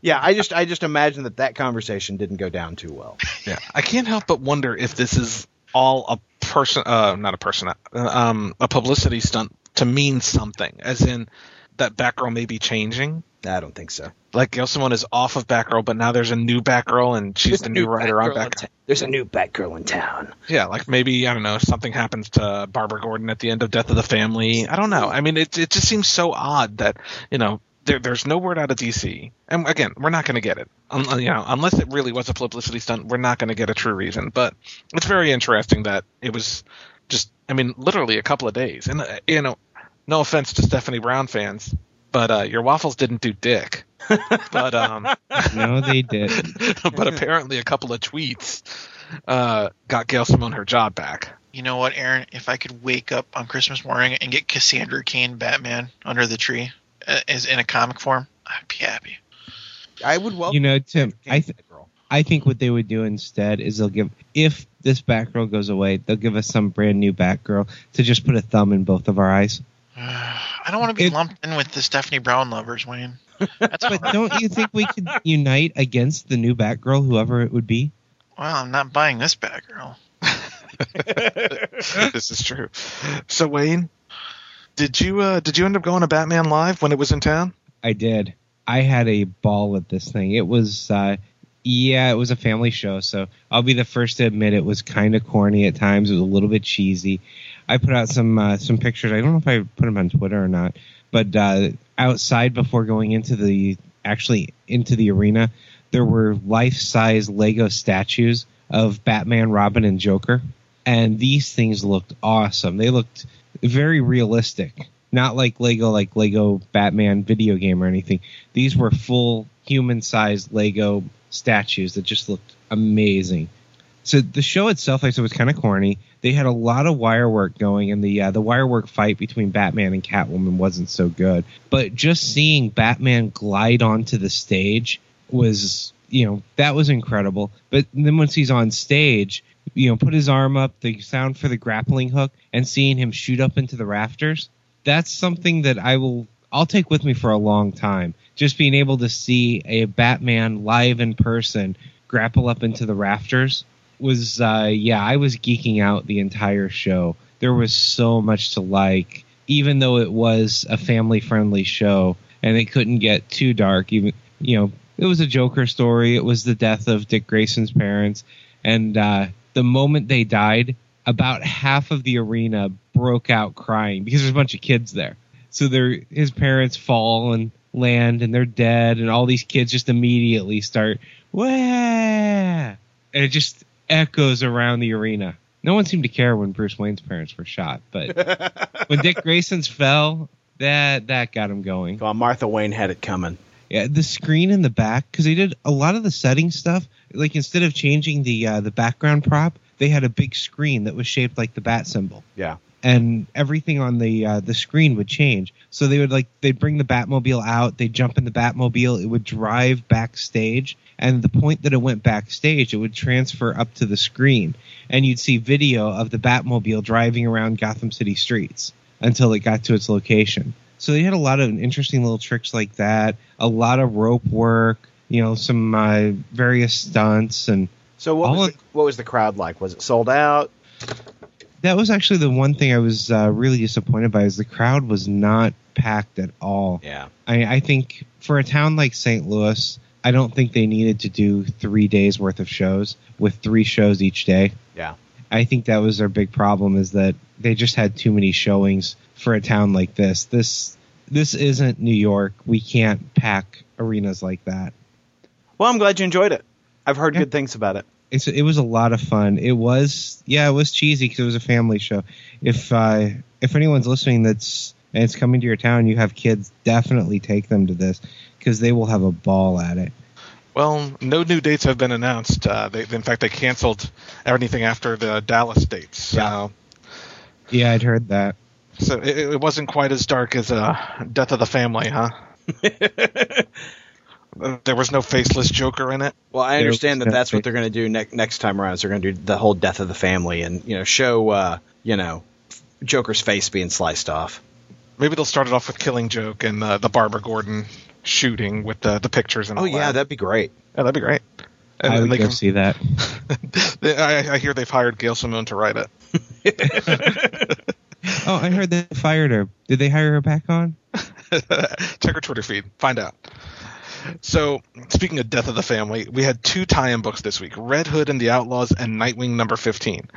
yeah, I just I just imagine that that conversation didn't go down too well. Yeah, I can't help but wonder if this is all a person, uh, not a person, uh, um, a publicity stunt to mean something, as in that Batgirl may be changing. I don't think so. Like Gail Simone is off of Batgirl, but now there's a new Batgirl, and she's the new writer on Batgirl. There's a new Batgirl in town. Yeah, like maybe I don't know, something happens to Barbara Gordon at the end of Death of the Family. I don't know. I mean, it it just seems so odd that you know there, there's no word out of DC, and again, we're not going to get it. Um, you know, unless it really was a publicity stunt, we're not going to get a true reason. But it's very interesting that it was just, I mean, literally a couple of days, and uh, you know, no offense to Stephanie Brown fans, but uh, your waffles didn't do dick. but um, no, they did. but apparently a couple of tweets uh, got Gail Simone her job back. You know what, Aaron? If I could wake up on Christmas morning and get Cassandra Cain Batman under the tree uh, as in a comic form, I'd be happy. I would welcome You know, Tim, I th- I think what they would do instead is they'll give if this Batgirl goes away, they'll give us some brand new Batgirl to just put a thumb in both of our eyes. I don't want to be It- lumped in with the Stephanie Brown lovers, Wayne. That's But don't you think we could unite against the new Batgirl, whoever it would be? well, I'm not buying this Batgirl. this is true. So Wayne, did you uh, did you end up going to Batman Live when it was in town? I did. I had a ball at this thing. It was, uh, yeah, it was a family show, so I'll be the first to admit it was kind of corny at times. It was a little bit cheesy. I put out some uh, some pictures. I don't know if I put them on Twitter or not, but uh, outside before going into the actually into the arena, there were life size Lego statues of Batman, Robin, and Joker, and these things looked awesome. They looked very realistic not like Lego, like Lego Batman video game or anything. These were full human sized Lego statues that just looked amazing. So the show itself, like I said, was kind of corny. They had a lot of wire work going, and the uh, the wire work fight between Batman and Catwoman wasn't so good. But just seeing Batman glide onto the stage was, you know, that was incredible. But then once he's on stage, you know, put his arm up, the sound for the grappling hook, and seeing him shoot up into the rafters, that's something that I will I'll take with me for a long time. Just being able to see a Batman live in person grapple up into the rafters was uh yeah, I was geeking out the entire show. There was so much to like even though it was a family friendly show and it couldn't get too dark even you know, it was a Joker story. It was the death of Dick Grayson's parents and uh the moment they died, about half of the arena broke out crying because there's a bunch of kids there. So they're his parents fall and land and they're dead and all these kids just immediately start wah and it just echoes around the arena. No one seemed to care when Bruce Wayne's parents were shot, but when Dick Grayson's fell, that that got him going. Well, Martha Wayne had it coming. Yeah, the screen in the back because they did a lot of the setting stuff. Like instead of changing the uh, the background prop, they had a big screen that was shaped like the bat symbol Yeah. And everything on the uh, the screen would change. So they would like they'd bring the Batmobile out, they'd jump in the Batmobile, it would drive backstage, and the point that it went backstage, it would transfer up to the screen, and you'd see video of the Batmobile driving around Gotham City streets until it got to its location. So they had a lot of interesting little tricks like that, a lot of rope work, you know, some uh, various stunts and So what was, the, what was the crowd like? Was it sold out? That was actually the one thing I was uh, really disappointed by is the crowd was not packed at all. Yeah. I, I think for a town like St. Louis, I don't think they needed to do three days worth of shows with three shows each day. Yeah. I think that was their big problem is that they just had too many showings for a town like this. This this isn't New York. We can't pack arenas like that. Well, I'm glad you enjoyed it. I've heard Yeah. good things about it. It's it was a lot of fun. It was yeah, it was cheesy because it was a family show. If uh, if anyone's listening that's and it's coming to your town, you have kids, definitely take them to this because they will have a ball at it. Well, no new dates have been announced. Uh, they, in fact, they canceled anything after the Dallas dates. So, Yeah, I'd heard that. so it, it wasn't quite as dark as uh, Death of the Family, huh? There was no faceless Joker in it. Well, I understand that that's what they're going to do ne- next time around. Is they're going to do the whole death of the family and you know show uh, you know Joker's face being sliced off. Maybe they'll start it off with Killing Joke and uh, the Barbara Gordon shooting with the, the pictures and Oh all yeah, that. that'd be great. yeah, that'd be great. And, I and would they go can, see that. they- I, I hear they've hired Gail Simone to write it. Oh, I heard they fired her. Did they hire her back on? Check her Twitter feed. Find out. So, speaking of Death of the Family, we had two tie-in books this week: Red Hood and the Outlaws and Nightwing number fifteen.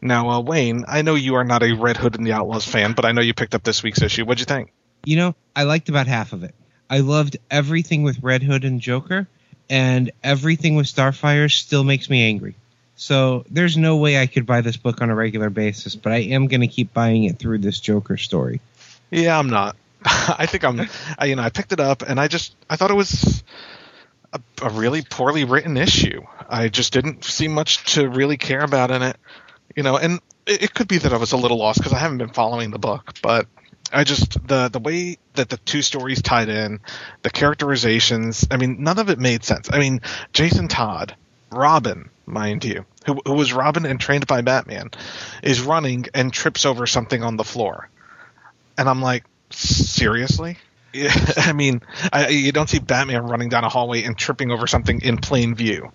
Now, uh, Wayne, I know you are not a Red Hood and the Outlaws fan, but I know you picked up this week's issue. What'd you think? You know, I liked about half of it. I loved everything with Red Hood and Joker, and everything with Starfire still makes me angry. So there's no way I could buy this book on a regular basis, but I am going to keep buying it through this Joker story. Yeah, I'm not. I think I'm. I, you know, I picked it up and I just I thought it was a, a really poorly written issue. I just didn't see much to really care about in it. You know, and it, it could be that I was a little lost because I haven't been following the book, but I just the the way that the two stories tied in, the characterizations. I mean, none of it made sense. I mean, Jason Todd, Robin, mind you, who, who was Robin and trained by Batman, is running and trips over something on the floor, and I'm like, seriously. Yeah, I mean, I, you don't see Batman running down a hallway and tripping over something in plain view.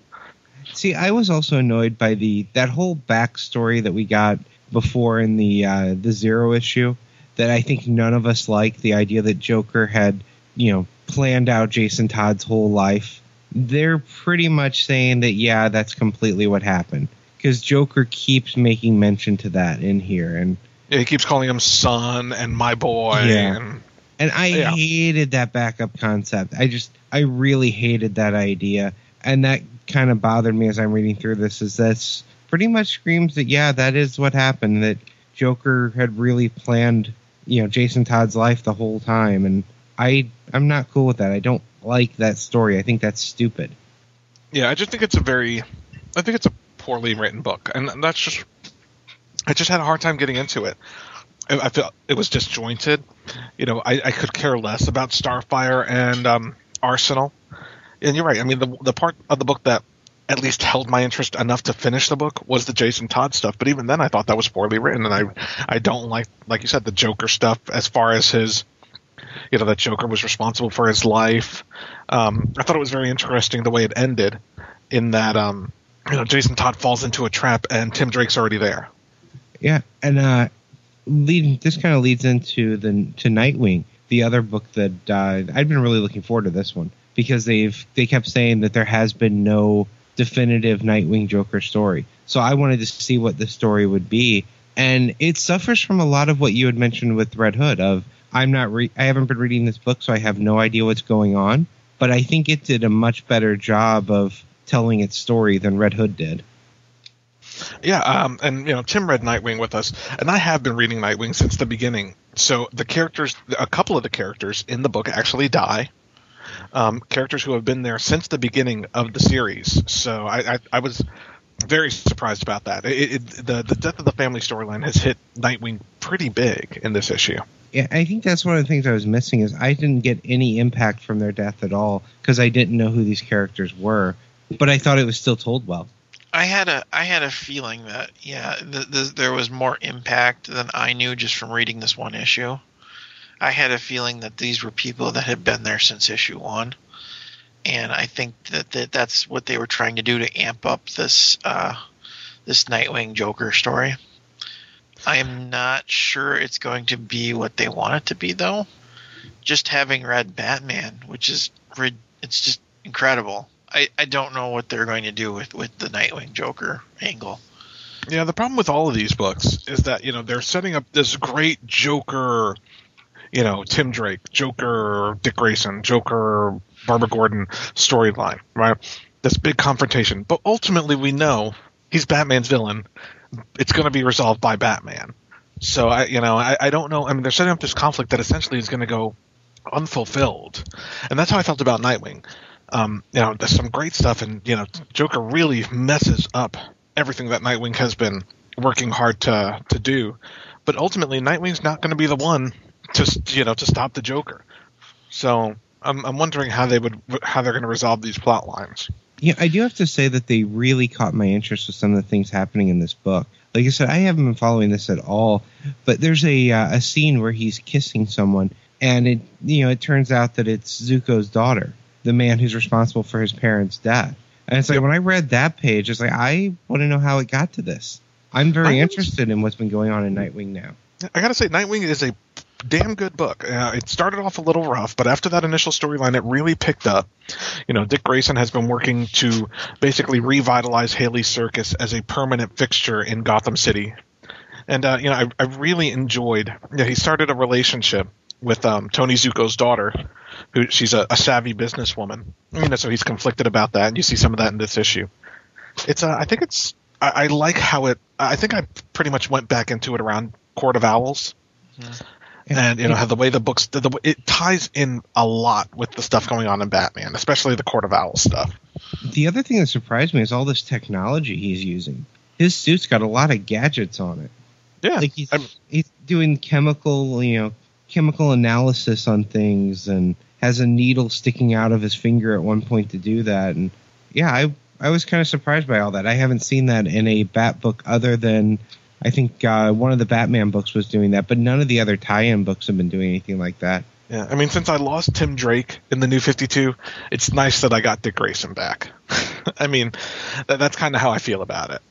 See, I was also annoyed by the that whole backstory that we got before in the uh, the Zero issue. That I think none of us liked the idea that Joker had, you know, planned out Jason Todd's whole life. They're pretty much saying that yeah, that's completely what happened because Joker keeps making mention to that in here, and Yeah, He keeps calling him son and my boy. Yeah. And, and I Yeah. hated that backup concept. I just I really hated that idea, and that kind of bothered me as I'm reading through this. Is this pretty much screams that yeah, that is what happened. That Joker had really planned, you know, Jason Todd's life the whole time, and I I'm not cool with that. I don't like that story. I think that's stupid. yeah, I just think it's a very, I think it's a poorly written book, and that's just I just had a hard time getting into it. I, felt it was disjointed. You know, I, I could care less about Starfire and um, Arsenal. And you're right. I mean, the the part of the book that at least held my interest enough to finish the book was the Jason Todd stuff. But even then, I thought that was poorly written, and I I don't like like you said the Joker stuff as far as his you know that Joker was responsible for his life. Um, I thought it was very interesting the way it ended, in that um, you know Jason Todd falls into a trap and Tim Drake's already there. Yeah, and uh, lead this kind of leads into the to Nightwing, the other book that uh, I'd been really looking forward to this one because they've they kept saying that there has been no definitive Nightwing Joker story. So I wanted to see what the story would be, and it suffers from a lot of what you had mentioned with Red Hood of I'm not re- I haven't been reading this book, so I have no idea what's going on. But I think it did a much better job of telling its story than Red Hood did. Yeah, um, and you know Tim read Nightwing with us, and I have been reading Nightwing since the beginning. So the characters, a couple of the characters in the book actually die. Um, characters who have been there since the beginning of the series. So I, I, I was very surprised about that. It, it, the the death of the family storyline has hit Nightwing pretty big in this issue. Yeah, I think that's one of the things I was missing is I didn't get any impact from their death at all because I didn't know who these characters were, but I thought it was still told well. I had a I had a feeling that yeah, th- th- there was more impact than I knew just from reading this one issue. I had a feeling that these were people that had been there since issue one, and I think that, that that's what they were trying to do to amp up this uh, this Nightwing Joker story. I am not sure it's going to be what they want it to be, though. Just having read Batman, which is it's just incredible. I, I don't know what they're going to do with, with the Nightwing Joker angle. Yeah, the problem with all of these books is that you know they're setting up this great Joker, you know Tim Drake, Joker Dick Grayson, Joker Barbara Gordon storyline, right? This big confrontation, but ultimately we know he's Batman's villain. It's going to be resolved by Batman. So I, you know, I, I don't know. I mean, they're setting up this conflict that essentially is going to go unfulfilled, and that's how I felt about Nightwing. Um, you know, there's some great stuff, and you know, Joker really messes up everything that Nightwing has been working hard to to do. But ultimately, Nightwing's not going to be the one to you know to stop the Joker. So I'm I'm wondering how they would how they're going to resolve these plot lines. Yeah, I do have to say that they really caught my interest with some of the things happening in this book. Like I said, I haven't been following this at all, but there's a uh, a scene where he's kissing someone, and it you know it turns out that it's Zucco's daughter, the man who's responsible for his parents' death. And it's like when I read that page, it's like I want to know how it got to this. I'm very interested in what's been going on in Nightwing now. I gotta say, Nightwing is a damn good book. Uh, it started off a little rough, but after that initial storyline, it really picked up. You know, Dick Grayson has been working to basically revitalize Haly Circus as a permanent fixture in Gotham City, and uh, you know, I, I really enjoyed. Yeah, he started a relationship with um, Tony Zucco's daughter, who she's a, a savvy businesswoman. You know, so he's conflicted about that, and you see some of that in this issue. It's, uh, I think it's, I, I like how it. I think I pretty much went back into it around Court of Owls and you know how the way the books the, the, it ties in a lot with the stuff going on in Batman, especially the Court of Owls stuff. The other thing that surprised me is all this technology he's using. His suit's got a lot of gadgets on it. Yeah, like he's I'm- he's doing chemical you know chemical analysis on things and has a needle sticking out of his finger at one point to do that and yeah i i was kind of surprised by all that i haven't seen that in a bat book other than i think uh, one of the batman books was doing that but none of the other tie-in books have been doing anything like that yeah. I mean, since I lost Tim Drake in the New Fifty Two, it's nice that I got Dick Grayson back. I mean, that, that's kind of how I feel about it.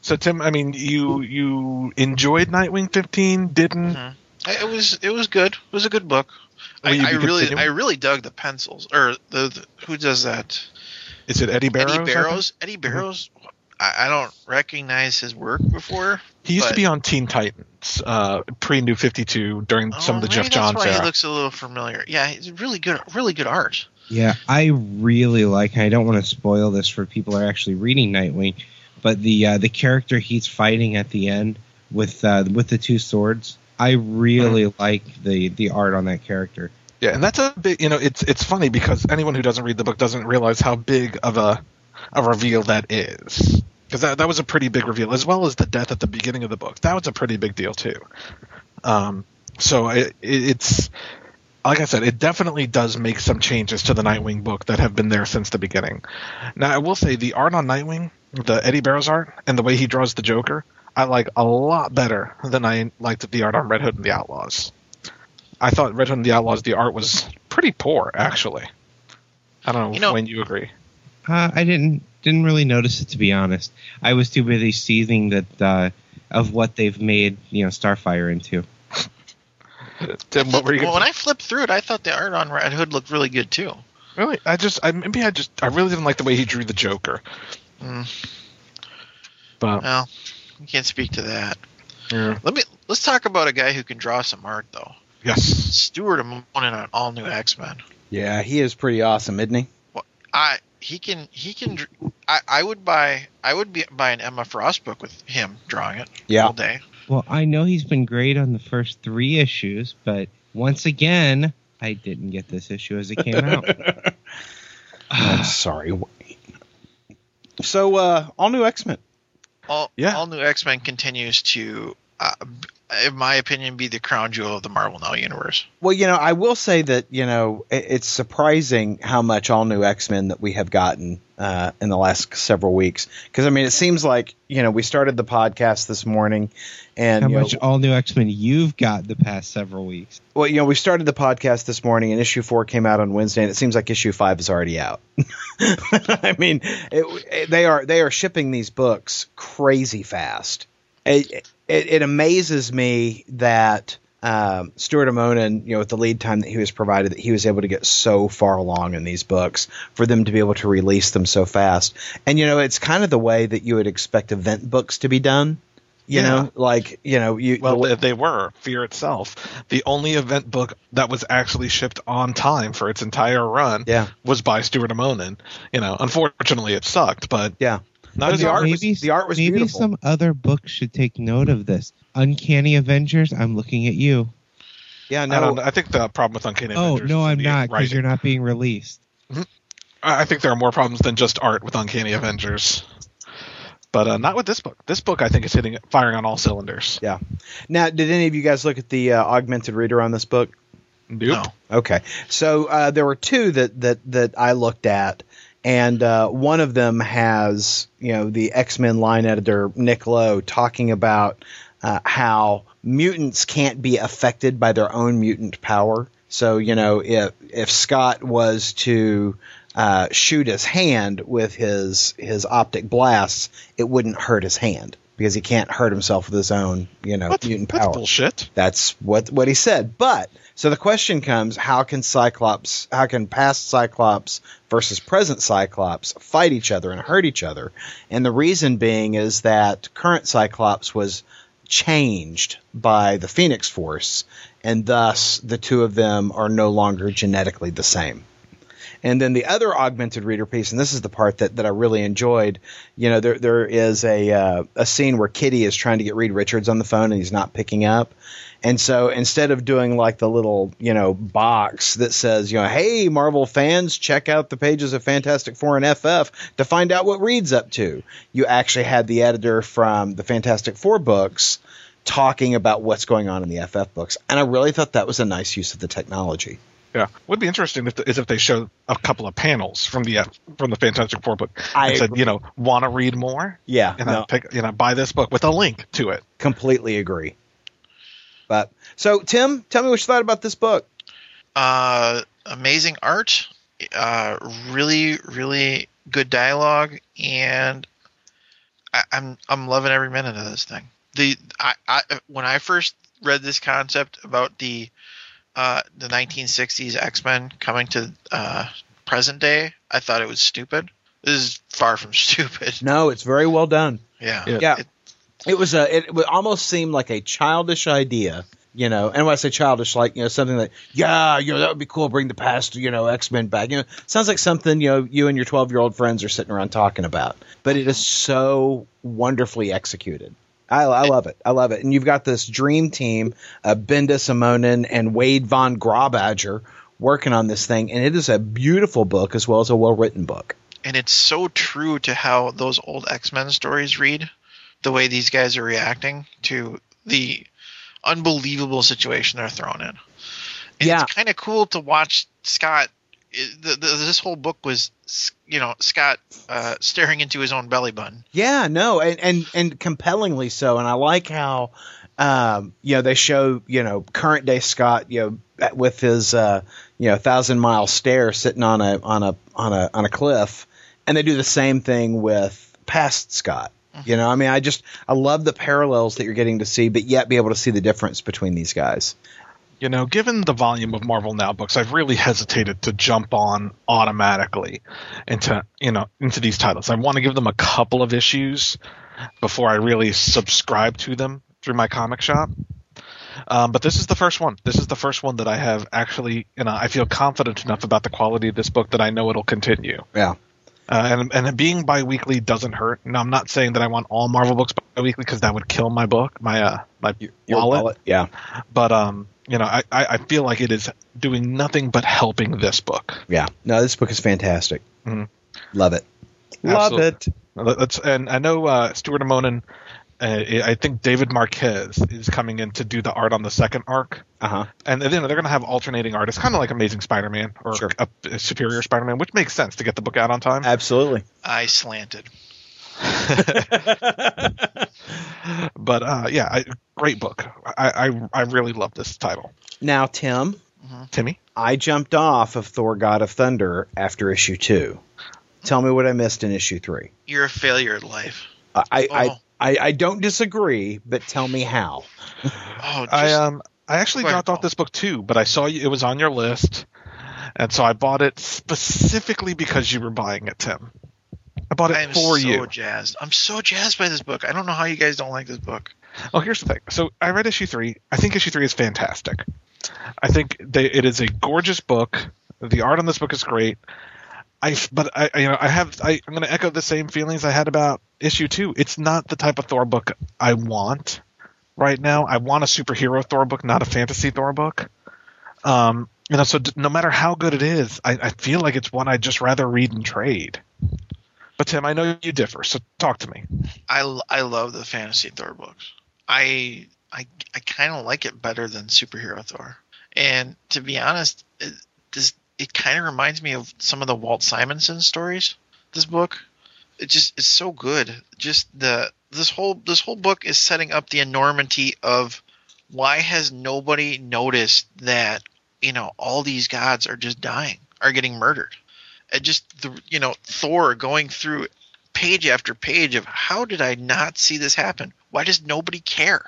So Tim, I mean, you you enjoyed Nightwing fifteen, didn't? I- It was it was good. It was a good book. I, I really continuing? I really dug the pencils or the, the who does that? Is it Eddy Barrows? Eddy? Barrows. Eddy Barrows. I, I don't recognize his work before. He used to be on Teen Titans, uh, pre New Fifty Two during some Oh, of the maybe Geoff that's Johns why era. he looks a little familiar. Yeah, he's really good. Really good art. yeah i really like and i don't want to spoil this for people who are actually reading nightwing but the uh, the character he's fighting at the end with uh, with the two swords i really like the the art on that character Yeah, and that's a big. You know, it's it's funny because anyone who doesn't read the book doesn't realize how big of a a reveal that is. because that that was a pretty big reveal, as well as the death at the beginning of the book. That was a pretty big deal too. Um, so it, it, it's like I said, it definitely does make some changes to the Nightwing book that have been there since the beginning. Now, I will say the art on Nightwing, the Eddy Barrows art, and the way he draws the Joker, I like a lot better than I liked the art on Red Hood and the Outlaws. I thought Red Hood and the Outlaws, the art was pretty poor, actually. I don't know, You know- when you agree. Uh, I didn't didn't really notice it to be honest. I was too busy seething that uh, of what they've made you know Starfire into. Tim, what were you well, going when I flipped through it, I thought the art on Red Hood looked really good too. Really? I just, I maybe I just, I really didn't like the way he drew the Joker. Mm. But Well, I can't speak to that. yeah. Let me let's talk about a guy who can draw some art though. yes, Stuart Immonen on all new X Men. Yeah, he is pretty awesome, isn't he? Well, I he can he can. I I would buy I would be buy an Emma Frost book with him drawing it Yeah. all day. Well, I know he's been great on the first three issues, but once again, I didn't get this issue as it came out. I'm sorry. So, uh, all new X Men. All Yeah. all new X Men continues to, uh, in my opinion, be the crown jewel of the Marvel Now universe. Well, you know, I will say that you know it, it's surprising how much all new X Men that we have gotten uh, in the last several weeks. Because I mean, it seems like you know we started the podcast this morning, and How you know, much all new X Men you've got the past several weeks? well, you know, we started the podcast this morning, and issue four came out on Wednesday, and it seems like issue five is already out. I mean, it, it- they are they are shipping these books crazy fast. It it, it amazes me that um, Stuart Immonen, you know, with the lead time that he was provided, that he was able to get so far along in these books for them to be able to release them so fast. And you know, it's kind of the way that you would expect event books to be done. You Yeah. know, like you know, you well, the- they, were Fear itself. The only event book that was actually shipped on time for its entire run yeah. was by Stuart Immonen. You know, unfortunately, it sucked, but Yeah. Not as the art was- maybe the art was maybe beautiful. some other book should take note of this. Uncanny Avengers. I'm looking at you. Yeah, no, I think the problem with Uncanny Oh Avengers Oh no, I'm not because you're not being released. I I think there are more problems than just art with Uncanny Avengers. But uh, not with this book. This book, I think, is hitting, firing on all cylinders. Yeah. Now, did any of you guys look at the uh, augmented reader on this book? Nope. No. Okay, so uh, there were two that that that I looked at, and uh, one of them has you know the X Men line editor Nick Lowe talking about uh, how mutants can't be affected by their own mutant power. So you know if if Scott was to uh, shoot his hand with his his optic blasts, it wouldn't hurt his hand because he can't hurt himself with his own you know What? mutant That's power. bullshit. That's what what he said. But so the question comes: How can Cyclops? How can past Cyclops versus present Cyclops fight each other and hurt each other? And the reason being is that current Cyclops was changed by the Phoenix Force, and thus the two of them are no longer genetically the same. And then the other augmented reader piece, and this is the part that, that I really enjoyed. You know, there there is a uh, a scene where Kitty is trying to get Reed Richards on the phone and he's not picking up. And so instead of doing like the little, you know, box that says, you know, hey, Marvel fans, check out the pages of Fantastic Four and FF to find out what Reed's up to, you actually had the editor from the Fantastic Four books talking about what's going on in the FF books. And I really thought that was a nice use of the technology. Yeah, would be interesting if the, is if they showed a couple of panels from the from the Fantastic Four book I and said, agree. you know, want to read more, Yeah, and no. then pick, you know, buy this book with a link to it. completely agree. But so, Tim, tell me what you thought about this book. Uh, amazing art, uh, really, really good dialogue, and I, I'm I'm loving every minute of this thing. The I, I when I first read this concept about the uh, the 1960s X Men coming to uh, present day, I thought it was stupid. This is far from stupid. No, it's very well done. Yeah, Yeah. Yeah. It- It was a. It would almost seem like a childish idea, you know. And when I say childish, like you know, something like, yeah, you know, that would be cool. Bring the past, you know, X Men back. You know, sounds like something you know you and your twelve year old friends are sitting around talking about. But it is so wonderfully executed. I, I love it. I love it. And you've got this dream team, uh, Bendis Immonen and Wade Von Grawbadger working on this thing, and it is a beautiful book as well as a well written book. and it's so true to how those old X Men stories read, the way these guys are reacting to the unbelievable situation they're thrown in. And Yeah. it's kind of cool to watch Scott. The, the, this whole book was, you know, Scott uh, staring into his own belly button. Yeah, no, and and and compellingly so. And I like how, um, you know, they show you know current day Scott, you know, with his uh, you know thousand mile stare sitting on a on a on a on a cliff, and they do the same thing with past Scott. You know, I mean, I just I love the parallels that you're getting to see, but yet be able to see the difference between these guys. you know, given the volume of Marvel Now books, I've really hesitated to jump on automatically into you know into these titles. I want to give them a couple of issues before I really subscribe to them through my comic shop. Um, but this is the first one. This is the first one that I have actually, you know, I feel confident enough about the quality of this book that I know it'll continue. Yeah. Uh, and and being biweekly doesn't hurt. Now I'm not saying that I want all Marvel books biweekly because that would kill my book, my uh, my Your wallet Yeah. but um you know I, I I feel like it is doing nothing but helping this book Yeah. No, this book is fantastic. Mhm. Love it. Love it. Let's, and I know uh, Stuart Immonen uh, I think David Marquez is coming in to do the art on the second arc Uh huh. and you know they're going to have alternating artists kind of like Amazing Spider-Man or Sure. a, a Superior Spider-Man which makes sense to get the book out on time Absolutely. I slanted. but uh yeah I, great book I, I I really love this title Now, Tim, Timmy I jumped off of Thor: God of Thunder after issue two. Tell me what I missed in issue three. You're a failure at life. I I, Oh. I, I don't disagree, but tell me how. Oh, just, I um I actually Go ahead, dropped off Paul. this book too, but I saw you, it was on your list, and so I bought it specifically because you were buying it, Tim. I bought it I am for so you. jazzed. I'm so jazzed by this book. I don't know how you guys don't like this book. Oh, here's the thing. So I read issue three. I think issue three is fantastic. I think they, it is a gorgeous book. The art on this book is great. I but I you know I have I, I'm going to echo the same feelings I had about issue two. It's not the type of Thor book I want right now. I want a superhero Thor book, not a fantasy Thor book. Um, you know, so d- no matter how good it is, I, I feel like it's one I'd just rather read and trade. But Tim, I know you differ, so talk to me. I, I love the fantasy Thor books. I I I kind of like it better than superhero Thor. And to be honest, this it kind of reminds me of some of the Walt Simonson stories. This book, it just is so good. Just the this whole this whole book is setting up the enormity of why has nobody noticed that you know all these gods are just dying, are getting murdered. And just the you know Thor going through page after page of how did I not see this happen? Why does nobody care?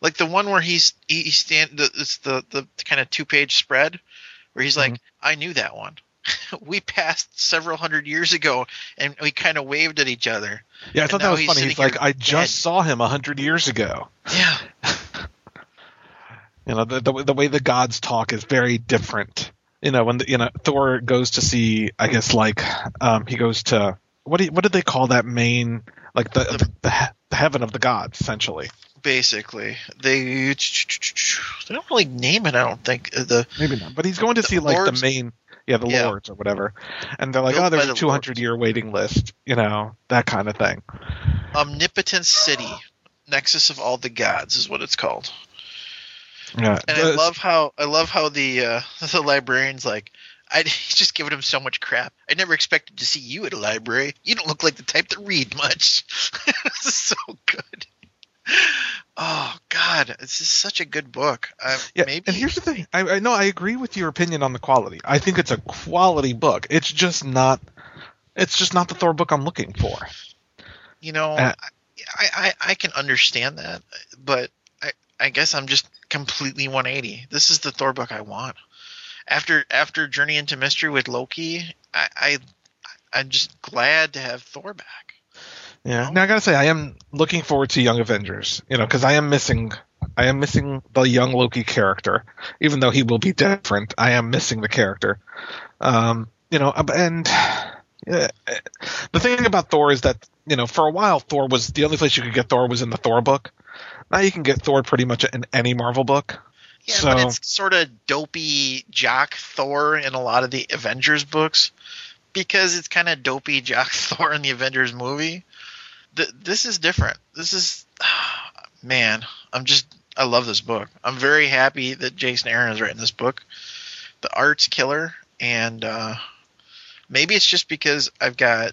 Like the one where he's he, stand the, it's the the kind of two page spread where he's like, I knew that one. we passed several hundred years ago and we kind of waved at each other. Yeah, I thought that was he's funny. He's like, I dead." just saw him a hundred years ago. Yeah. You know, the, the the way the gods talk is very different. You know, when the, you know Thor goes to see, I guess like um, he goes to what do you, what did they call that main like the the, the, he- the heaven of the gods essentially? Basically, they they don't really name it. I don't think the Maybe not, but he's going to see like lords? the main. Yeah, the Yeah. lords or whatever, and they're like, Built "Oh, there's a the 200 year waiting list," you know, that kind of thing. omnipotent city, nexus of all the gods is what it's called. Yeah, And I love how I love how the uh, the librarian's like, I he's just giving him so much crap. I never expected to see you at a library. You don't look like the type to read much. this is so good. Oh God, this is such a good book. Uh, Yeah, maybe and here's the thing. I, I know I agree with your opinion on the quality. I think it's a quality book. It's just not. It's just not the Thor book I'm looking for. you know Uh, I, I I can understand that, but I I guess I'm just completely 180. This is the Thor book I want. After after Journey into Mystery with Loki, I, I I'm just glad to have Thor back. Yeah. Now I gotta say, I am looking forward to Young Avengers. You know, because I am missing. I am missing the young Loki character, even though he will be different. I am missing the character. Um, you know, and yeah, the thing about Thor is that you know, for a while, Thor was the only place you could get Thor was in the Thor book. Now you can get Thor pretty much in any Marvel book. Yeah, So- but it's sort of dopey jock Thor in a lot of the Avengers books. because it's kind of dopey Jock Thor in the Avengers movie. Th- this is different. This is man. I'm just I love this book. I'm very happy that Jason Aaron has written this book. The art's killer, and uh, maybe it's just because I've got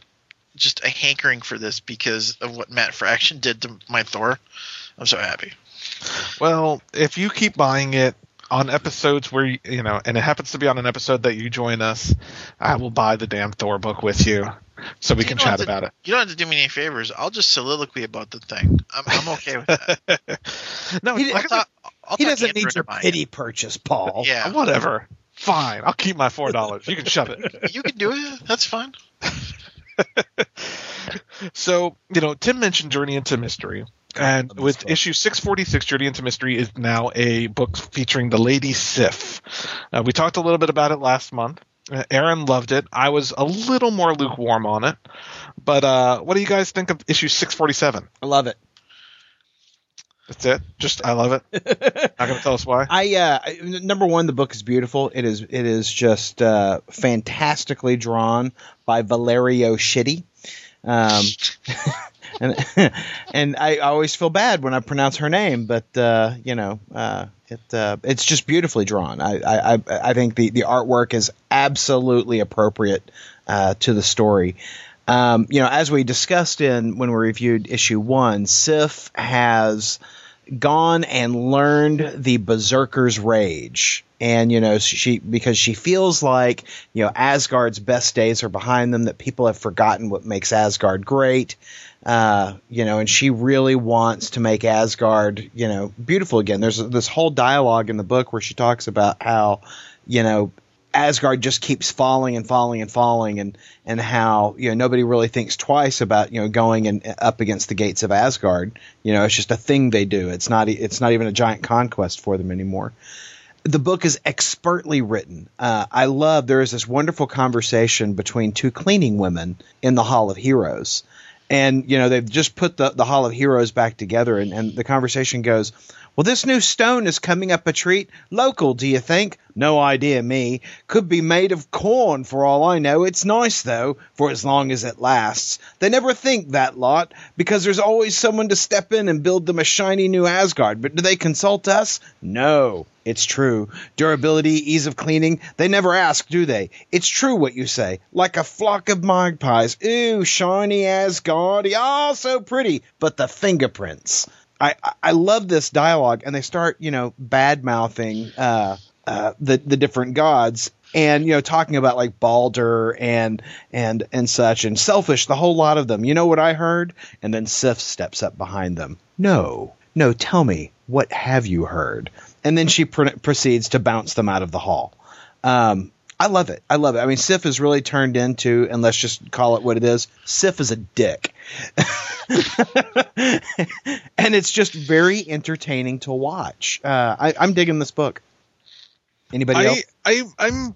just a hankering for this because of what Matt Fraction did to my Thor. I'm so happy. Well, if you keep buying it on episodes where you, you know, and it happens to be on an episode that you join us, I will buy the damn Thor book with you so we You can chat to- about it. You don't have to do me any favors. I'll just soliloquy about the thing. I'm, I'm okay with that. no, He- I'll talk, I'll he doesn't Andrew need into your buying it. pity purchase, Paul. Yeah, said, whatever. Fine, I'll keep my four dollars. You can shove it. you can do it. That's fine. So, you know, Tim mentioned Journey into Mystery. And with book. issue 646, Journey into Mystery is now a book featuring the Lady Sif. Uh, we talked a little bit about it last month. Uh, Aaron loved it. I was a little more lukewarm on it. But uh, what do you guys think of issue 647? I love it. That's it. Just I love it. Not going to tell us why. I uh, number one, the book is beautiful. It is it is just uh, fantastically drawn by Valerio Schiti. Um, and and I always feel bad when I pronounce her name, but uh, you know, uh, it uh, it's just beautifully drawn. I I, I- think the, the artwork is absolutely appropriate uh, to the story. Um, you know, as we discussed in when we reviewed issue one, Sif has gone and learned the berserker's rage. And you know she because she feels like you know asgard's best days are behind them that people have forgotten what makes asgard great uh, you know and she really wants to make asgard you know beautiful again. There's this whole dialogue in the book where she talks about how you know Asgard just keeps falling and falling and falling, and and how you know nobody really thinks twice about you know going and up against the gates of Asgard. You know, it's just a thing they do. It's not it's not even a giant conquest for them anymore. The book is expertly written. Uh, I love there is this wonderful conversation between two cleaning women in the Hall of Heroes, and you know they've just put the the Hall of Heroes back together, and, and the conversation goes. Well, this new stone is coming up a treat. Local, do you think? No idea, me. Could be made of corn for all I know. It's nice, though, for as long as it lasts. They never think that lot, because there's always someone to step in and build them a shiny new Asgard. But do they consult us? No. It's true. Durability, ease of cleaning, they never ask, do they? It's true what you say. Like a flock of magpies. Ooh, shiny Asgard. Oh, so pretty. But the fingerprints. I, I- love this dialogue, and they start, you know, bad mouthing uh, uh, the the different gods, and you know, talking about like Balder and and and such, and selfish, the whole lot of them. You know what I heard? And then Sif steps up behind them. No, no, tell me what have you heard? And then she pr- proceeds to bounce them out of the hall. Um, I love it. I love it. I mean, Sif is really turned into, and let's just call it what it is. Sif is a dick. and it's just very entertaining to watch. Uh, I, I'm digging this book. Anybody else? I, I I'm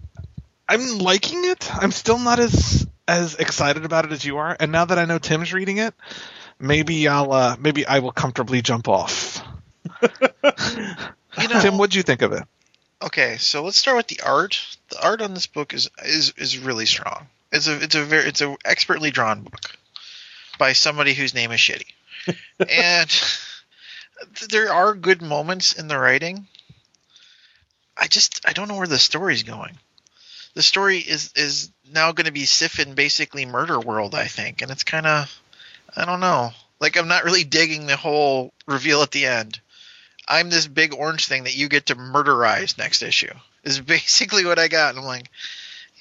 I'm liking it. I'm still not as as excited about it as you are. And now that I know Tim's reading it, maybe I'll uh maybe I will comfortably jump off. You know, Tim, what'd you think of it? okay, so let's start with the art. The art on this book is is is really strong. It's a it's a very it's a expertly drawn book by somebody whose name is Shitty, and th- there are good moments in the writing. I just I don't know where the story's going. The story is is now going to be Sif in basically Murder World, I think, and it's kind of I don't know. Like I'm not really digging the whole reveal at the end. I'm this big orange thing that you get to murderize next issue. Is basically what I got. And I'm like,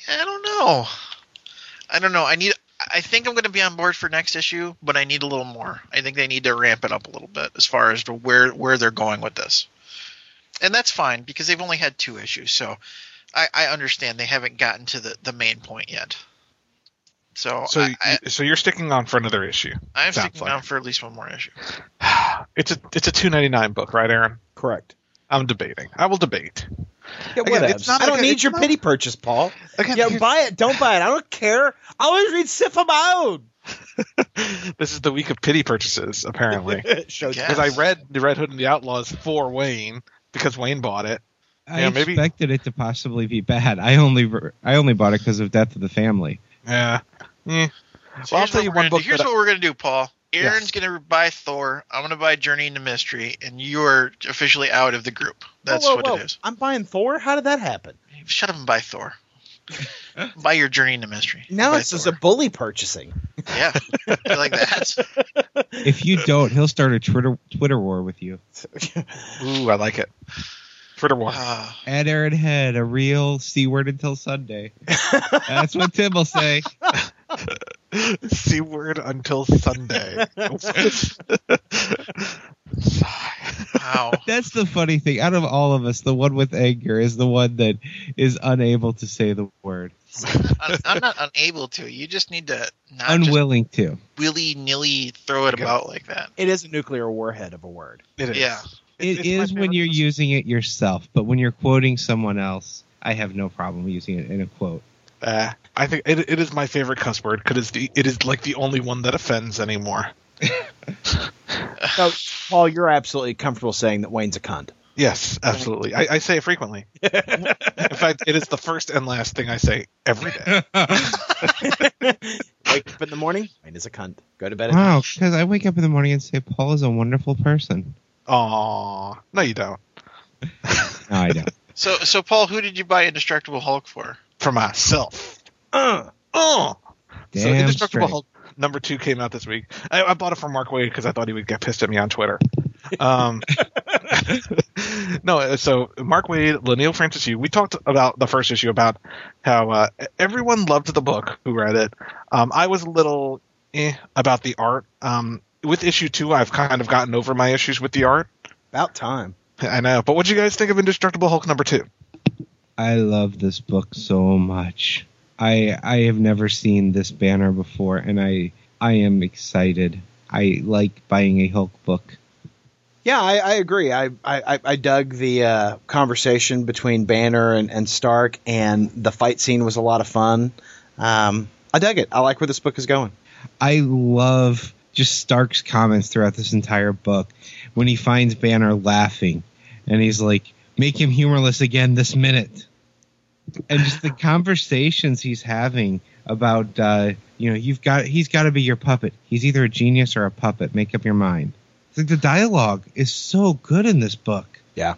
yeah, I don't know. I don't know. I need. I think I'm going to be on board for next issue, but I need a little more. I think they need to ramp it up a little bit as far as to where where they're going with this. And that's fine because they've only had two issues, so I, I understand they haven't gotten to the, the main point yet. So, So I, I, so you're sticking on for another issue. I'm sounds sticking like. on for at least one more issue. It's a it's a 2.99 book, right, Aaron? Correct. I'm debating. I will debate. Yeah, Again, it's not I don't like a- need it's your not- pity purchase, Paul. Again, Yeah, here's- buy it. Don't buy it. I don't care. I always read Sif of my own. this is the week of pity purchases, apparently. Show Yeah. Because I read the Red Hood and the Outlaws for Wayne because Wayne bought it. I Yeah, maybe- expected it to possibly be bad. I only re- I only bought it because of Death of the Family. Yeah. Yeah. So Well, I'll here's tell you one book. Here's that I- what we're gonna do, Paul. Aaron's Yes. gonna buy Thor. I'm gonna buy Journey into Mystery, and you are officially out of the group. That's Whoa, whoa, what whoa. it is. I'm buying Thor. How did that happen? Shut up and buy Thor. buy your Journey into Mystery. Now Buy it's just a bully purchasing. yeah. You like that? If you don't, he'll start a Twitter Twitter war with you. Ooh, I like it. Twitter war. Ah. Add Aaron Head, a real C word until Sunday. That's what Tim will say. C word until Sunday. wow. That's the funny thing. Out of all of us, the one with anger is the one that is unable to say the word, I'm, I'm not unable to. You just need to not just unwilling to. willy nilly throw it Okay. about like that. It is a nuclear warhead of a word. It is. Yeah. It It's- it's is my when you're using it yourself, but when you're quoting someone else, I have no problem using it in a quote. Uh, I think it, it is my favorite cuss word because it's the, it is like the only one that offends anymore. So, Paul, you're absolutely comfortable saying that Wayne's a cunt. Yes, absolutely. I, I say it frequently. In fact, it is the first and last thing I say every day. Wake up in the morning, Wayne is a cunt. Go to bed at wow, because I wake up in the morning and say Paul is a wonderful person. Aw, no, you don't. No, I don't. So, so Paul, who did you buy Indestructible Hulk for? For myself. Uh, Oh, so Indestructible straight. Hulk number two came out this week. I, I bought it from Mark Waid because I thought he would get pissed at me on Twitter. Um, no, so Mark Waid, Leinil Francis Yu, we talked about the first issue about how uh, everyone loved the book who read it. Um, I was a little eh about the art. Um, with issue two, I've kind of gotten over my issues with the art. about time. I know, but what do you guys think of Indestructible Hulk number two? I love this book so much. I I have never seen this banner before, and I I am excited. I like buying a Hulk book. Yeah, I, I agree. I, I, I dug the uh, conversation between Banner and, and Stark, and the fight scene was a lot of fun. Um, I dug it. I like where this book is going. I love just Stark's comments throughout this entire book when he finds Banner laughing, and he's like, "Make him humorless again this minute," and just the conversations he's having about, uh, you know, you've got he's got to be your puppet. He's either a genius or a puppet. Make up your mind. It's like the dialogue is so good in this book. Yeah.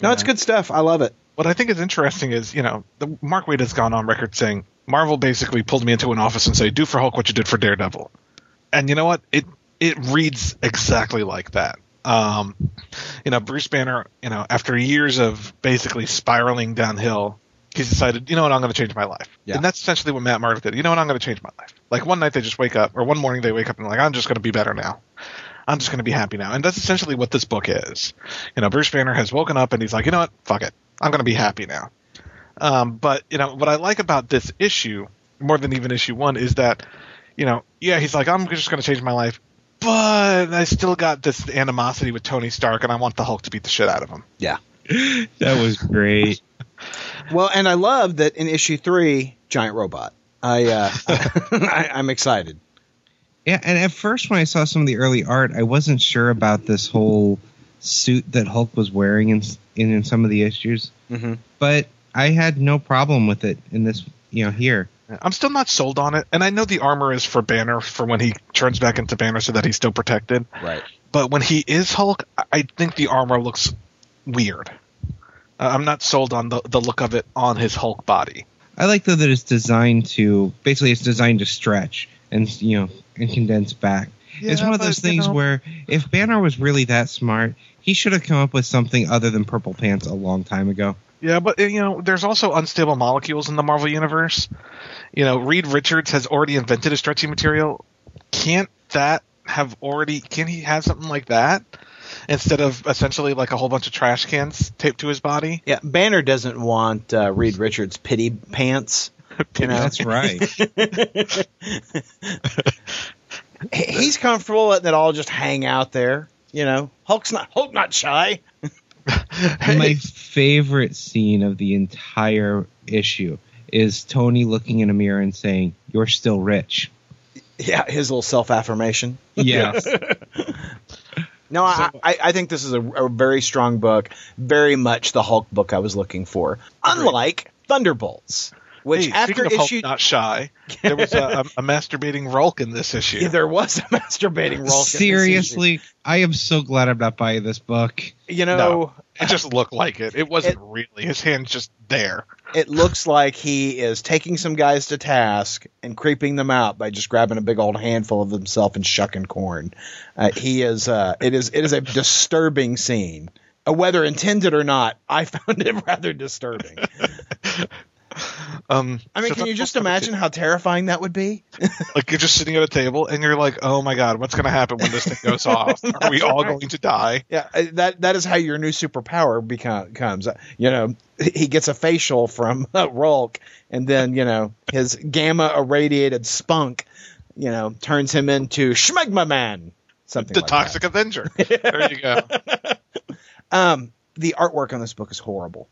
No, it's good stuff. I love it. What I think is interesting is, you know, the, Mark Waid has gone on record saying Marvel basically pulled me into an office and say, "Do for Hulk what you did for Daredevil," and you know what? It it reads exactly like that. Um, you know, Bruce Banner, you know, after years of basically spiraling downhill, he's decided, you know what, I'm going to change my life. Yeah. And that's essentially what Matt Murdock did. You know what, I'm going to change my life. Like one night they just wake up, or one morning they wake up and like, I'm just going to be better now. I'm just going to be happy now. And that's essentially what this book is. You know, Bruce Banner has woken up and he's like, you know what, fuck it, I'm going to be happy now. Um, but you know what I like about this issue more than even issue one is that, you know, yeah, he's like, I'm just going to change my life, but I still got this animosity with Tony Stark, and I want the Hulk to beat the shit out of him. Yeah, that was great. Well, and I love that in issue three, giant robot. I, uh, I I'm excited. Yeah, and at first when I saw some of the early art, I wasn't sure about this whole suit that Hulk was wearing in in, in some of the issues, Mm-hmm. but I had no problem with it in this. You know, here. I'm still not sold on it, and I know the armor is for Banner for when he turns back into Banner so that he's still protected. Right. But when he is Hulk, I- I think the armor looks weird. Uh, I'm not sold on the the look of it on his Hulk body. I like though that it's designed to basically it's designed to stretch and you know and condense back. it's one of but, those you things know- where if Banner was really that smart, he should have come up with something other than purple pants a long time ago. Yeah, but uh, you know, there's also unstable molecules in the Marvel universe. You know, Reed Richards has already invented a stretchy material. Can't that have already? Can he have something like that instead of essentially like a whole bunch of trash cans taped to his body? Yeah, Banner doesn't want uh, Reed Richards' pity pants. You know, That's right. He's comfortable letting it all just hang out there. You know, Hulk's not Hulk not shy. My favorite scene of the entire issue is Tony looking in a mirror and saying, "You're still rich." Yeah, his little self affirmation. Yes. No, I, I, I think this is a, a very strong book. Very much the Hulk book I was looking for. Unlike Thunderbolts. Which Hey, after speaking of Hulk issue, not shy, there was a, a, a masturbating Rulk in this issue. yeah, there was a masturbating Rulk. Seriously, I am so glad I'm not buying this book. you know, No. It just looked like it. It wasn't really. His hand's just there. it looks like he is taking some guys to task and creeping them out by just grabbing a big old handful of himself and shucking corn. Uh, he is. Uh, it is. It is a disturbing scene. Uh, whether intended or not, I found it rather disturbing. Um, I mean, so can you just imagine how terrifying that would be? Like you're just sitting at a table and you're like, "Oh my god, what's going to happen when this thing goes off? Are we all going to die?" Yeah, that that is how your new superpower becomes. Uh, You know, he gets a facial from uh, Rulk, and then you know his gamma irradiated spunk, you know, turns him into Schmegma Man. Something The like Toxic Avenger. There you go. Um, the artwork on this book is horrible.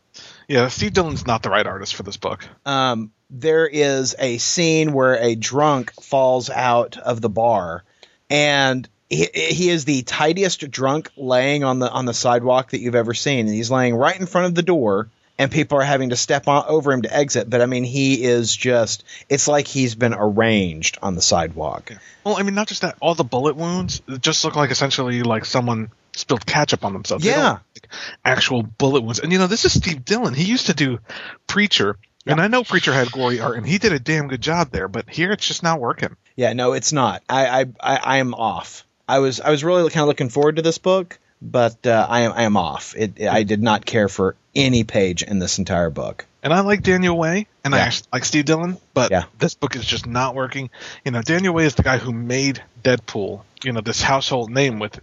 Yeah, Steve Dillon's not the right artist for this book. Um, there is a scene where a drunk falls out of the bar, and he, he is the tidiest drunk laying on the on the sidewalk that you've ever seen, and he's laying right in front of the door, and people are having to step on, over him to exit. But I mean, he is just—it's like he's been arranged on the sidewalk. Well, I mean, not just that. All the bullet wounds just look like essentially like someone spilled ketchup on themselves. Yeah. like actual bullet wounds. And you know, this is Steve Dillon. He used to do Preacher, and I know Preacher had gory art, and he did a damn good job there. But here, it's just not working. Yeah, no, it's not. I I I, I am off. I was I was really kind of looking forward to this book, but uh, I am I am off. It I did not care for any page in this entire book. And I like Daniel Way, and I Yeah. actually like Steve Dillon, but Yeah. this book is just not working. You know, Daniel Way is the guy who made Deadpool. You know, this household name with,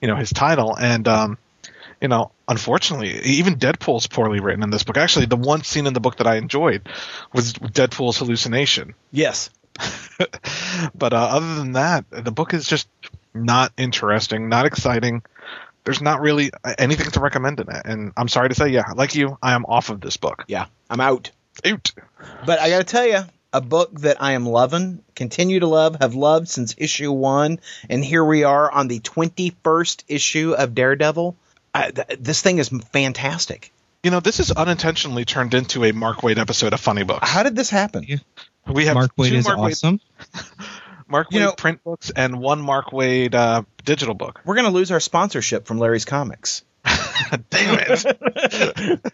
you know, his title, and um, you know, unfortunately, even Deadpool's poorly written in this book. Actually, the one scene in the book that I enjoyed was Deadpool's hallucination. Yes. but uh, other than that, the book is just not interesting, not exciting. There's not really anything to recommend in it, and I'm sorry to say, yeah, like you, I am off of this book. Yeah, I'm out. Out. But I got to tell you, a book that I am loving, continue to love, have loved since issue one, and here we are on the 21st issue of Daredevil. I, th- this thing is fantastic. You know, this is unintentionally turned into a Mark Waid episode of Funny Books. How did this happen? Yeah. we have Mark Waid two is Mark awesome. Wade, Mark You know- print books and one Mark Waid uh, digital book. We're going to lose our sponsorship from Larry's Comics. Damn it!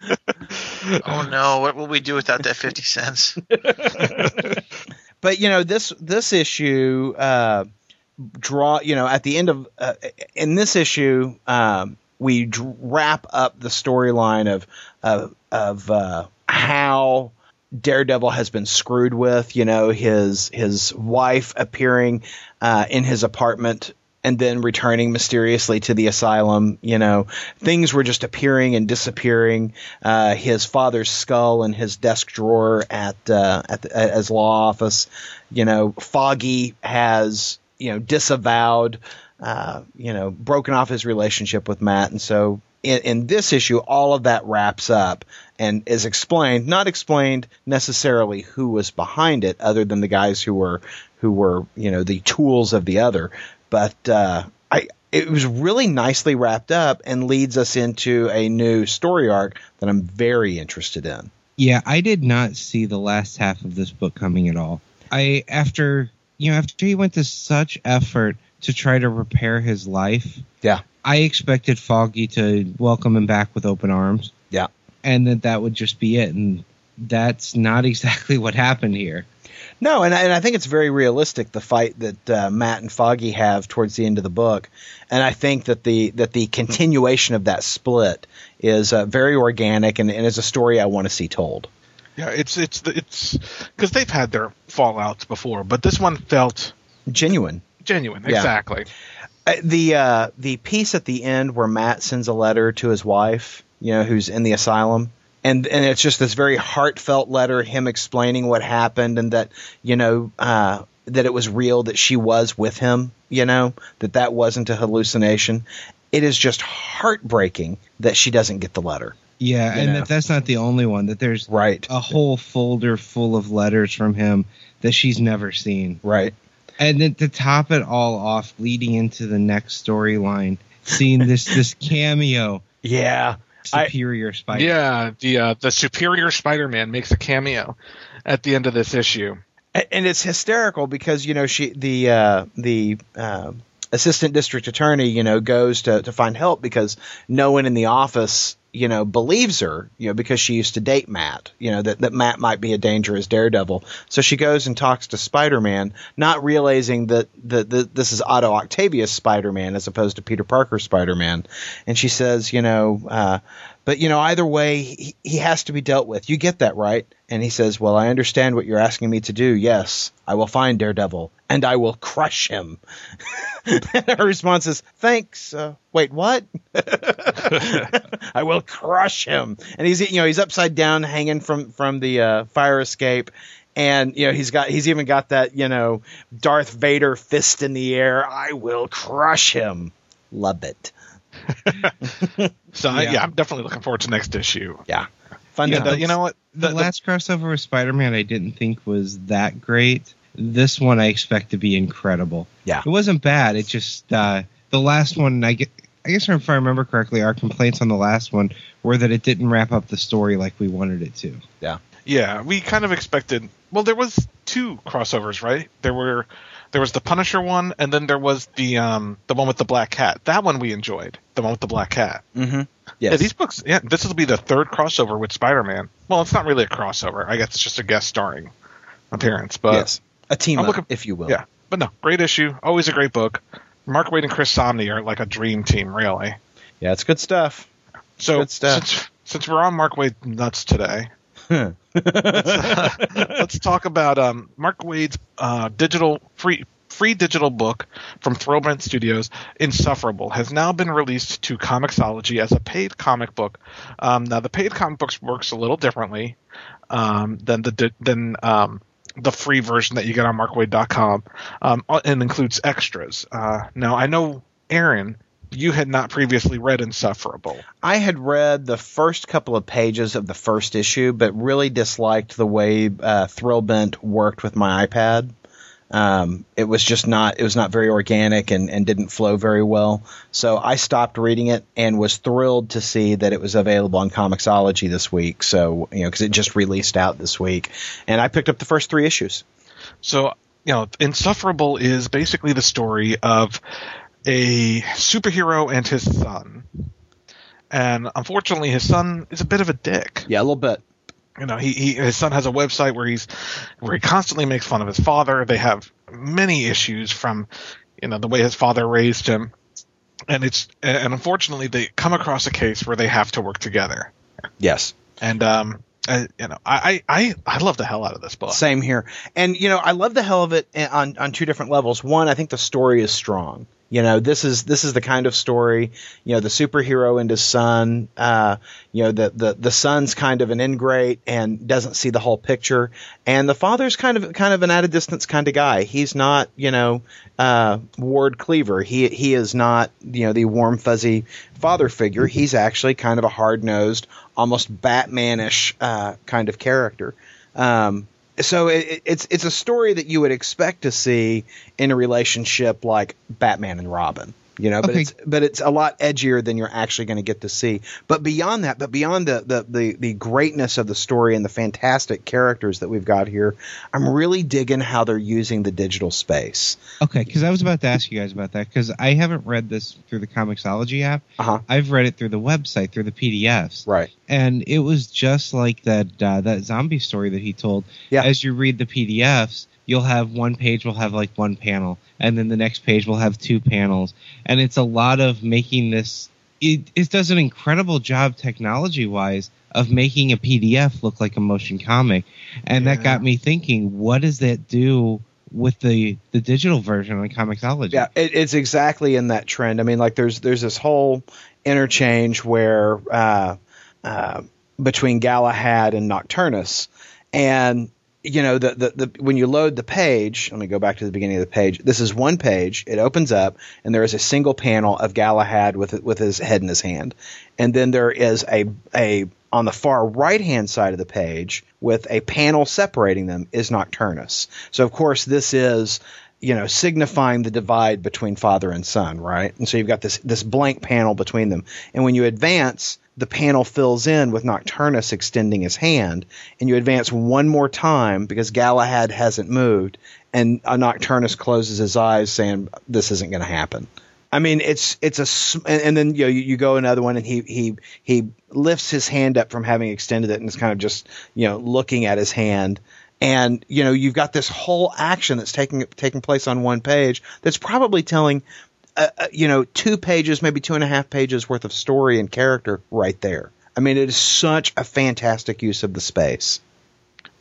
Oh no, what will we do without that fifty cents? but you know this this issue uh, draw you know at the end of uh, in this issue um, we dr- wrap up the storyline of of, of uh, how Daredevil has been screwed with you know his his wife appearing uh, in his apartment and then returning mysteriously to the asylum. You know, things were just appearing and disappearing. Uh, his father's skull in his desk drawer at uh, at, the, his law office. You know, Foggy has you know disavowed. Uh, you know, broken off his relationship with Matt, and so in, in this issue, all of that wraps up and is explained. Not explained necessarily who was behind it, other than the guys who were who were you know the tools of the other but uh, I it was really nicely wrapped up and leads us into a new story arc that I'm very interested in. Yeah, I did not see the last half of this book coming at all. I after you know after he went to such effort to try to repair his life. Yeah. I expected Foggy to welcome him back with open arms. Yeah. And that that would just be it and that's not exactly what happened here. No, and I, and I think it's very realistic the fight that uh, Matt and Foggy have towards the end of the book, and I think that the that the continuation of that split is uh, very organic and, and is a story I want to see told. yeah, it's it's it's because they've had their fallouts before, but this one felt Genuine. genuine. Yeah. Exactly. Uh, the uh, the piece at the end where Matt sends a letter to his wife, you know, who's in the asylum, and and it's just this very heartfelt letter, him explaining what happened and that you know uh, that it was real, that she was with him, you know, that that wasn't a hallucination. It is just heartbreaking that she doesn't get the letter. Yeah, and know. that that's not the only one. That there's Right. a whole folder full of letters from him that she's never seen. Right. And then to top it all off, leading into the next storyline, seeing this this cameo. Yeah. I- superior Spider. Yeah, the uh, the superior Spider-Man makes a cameo at the end of this issue. And it's hysterical because you know she the uh, the uh, assistant district attorney you know goes to to find help because no one in the office you know believes her you know because she used to date Matt you know that that Matt might be a dangerous daredevil. So she goes and talks to Spider-Man not realizing that that, that this is Otto Octavius Spider-Man as opposed to Peter Parker Spider-Man. And she says you know uh, but you know either way he, he has to be dealt with. You get that right? And he says well i understand what you're asking me to do. Yes i will find daredevil and i will crush him. And her response is thanks uh, wait what? I will crush him. And he's you know he's upside down hanging from from the uh, fire escape. And you know he's got he's even got that you know darth vader fist in the air. I will crush him. Love it So I, Yeah. yeah, I'm definitely looking forward to next issue. yeah fun Yeah, the- you know what? The, The- the- last crossover with Spider-Man I didn't think was that great. This one I expect to be incredible. Yeah. It wasn't bad. It just uh, the last one I get. I guess if I remember correctly, our complaints on the last one were that it didn't wrap up the story like we wanted it to. Yeah. Yeah, we kind of expected. Well, there was two crossovers, right? There were there was the Punisher one, and then there was the um the one with the black cat. That one we enjoyed. The one with the black cat. mm-hmm Yeah, these books. Yeah, this will be the third crossover with Spider-Man. Well, it's not really a crossover. I guess it's just a guest starring appearance. But yes a team I'm up looking- if you will yeah, but no, great issue. Always a great book. Mark Waid and Chris Samnee are like a dream team, really. yeah it's good stuff So Good stuff. since since we're on Mark Waid nuts today, let's talk about um, Mark Waid's uh, digital free free digital book from Thrillbent Studios, Insufferable, has now been released to Comixology as a paid comic book. Um, now, the paid comic books works a little differently um, than the than um, the free version that you get on MarkWaid.com, um, and includes extras. Uh, now, I know Aaron. You had not previously read Insufferable. I had read the first couple of pages of the first issue, but really disliked the way uh, Thrillbent worked with my iPad. Um, it was just not it was not very organic and, and didn't flow very well. So I stopped reading it and was thrilled to see that it was available on Comixology this week. So you know because it just released out this week, and I picked up the first three issues. So, you know, Insufferable is basically the story of a superhero and his son. And unfortunately, his son is a bit of a dick. Yeah, a little bit. You know, he, he his son has a website where he's where he constantly makes fun of his father. They have many issues from, you know, the way his father raised him, and it's and unfortunately they come across a case where they have to work together. Yes. And um, I, you know, I, I I love the hell out of this book. Same here. And you know, I love the hell of it eh, on on two different levels. One, I think the story is strong. You know, this is this is the kind of story. You know, the superhero and his son. Uh, you know, the the the son's kind of an ingrate and doesn't see the whole picture, and the father's kind of kind of an at a distance kind of guy. He's not, you know, uh, Ward Cleaver. He he is not, you know, the warm fuzzy father figure. He's actually kind of a hard nosed, almost Batmanish uh, kind of character. Um, so it, it- it's it's a story that you would expect to see in a relationship like Batman and Robin. You know, but Okay. it's but it's a lot edgier than you're actually going to get to see. But beyond that, but beyond the, the the the greatness of the story and the fantastic characters that we've got here, I'm really digging how they're using the digital space. Okay, because I was about to ask you guys about that because I haven't read this through the Comixology app. Uh-huh. I've read it through the website through the PDFs, Right. and it was just like that uh, that zombie story that he told. Yeah. As you read the PDFs, you'll have one page will have like one panel, and then the next page will have two panels, and it's a lot of making this. It, it does an incredible job technology wise of making a PDF look like a motion comic, and that got me thinking, what does that do? With the the digital version on Comixology, Yeah, it, it's exactly in that trend. I mean, like there's there's this whole interchange where uh, uh, between Galahad and Nocturnus, and you know the, the the when you load the page. Let me go back to the beginning of the page. This is one page. It opens up, and there is a single panel of Galahad with with his head in his hand, and then there is a a on the far right hand side of the page with a panel separating them is Nocturnus. So of course this is you know, signifying the divide between father and son, right? And so you've got this this blank panel between them. And when you advance, the panel fills in with Nocturnus extending his hand, and you advance one more time because Galahad hasn't moved, and Nocturnus closes his eyes, saying, "This isn't going to happen." I mean, it's it's a and, then you know you, you go another one, and he he he lifts his hand up from having extended it, and is kind of just you know looking at his hand, and you know you've got this whole action that's taking taking place on one page that's probably telling uh, uh, you know two pages maybe two and a half pages worth of story and character right there. I mean it is such a fantastic use of the space.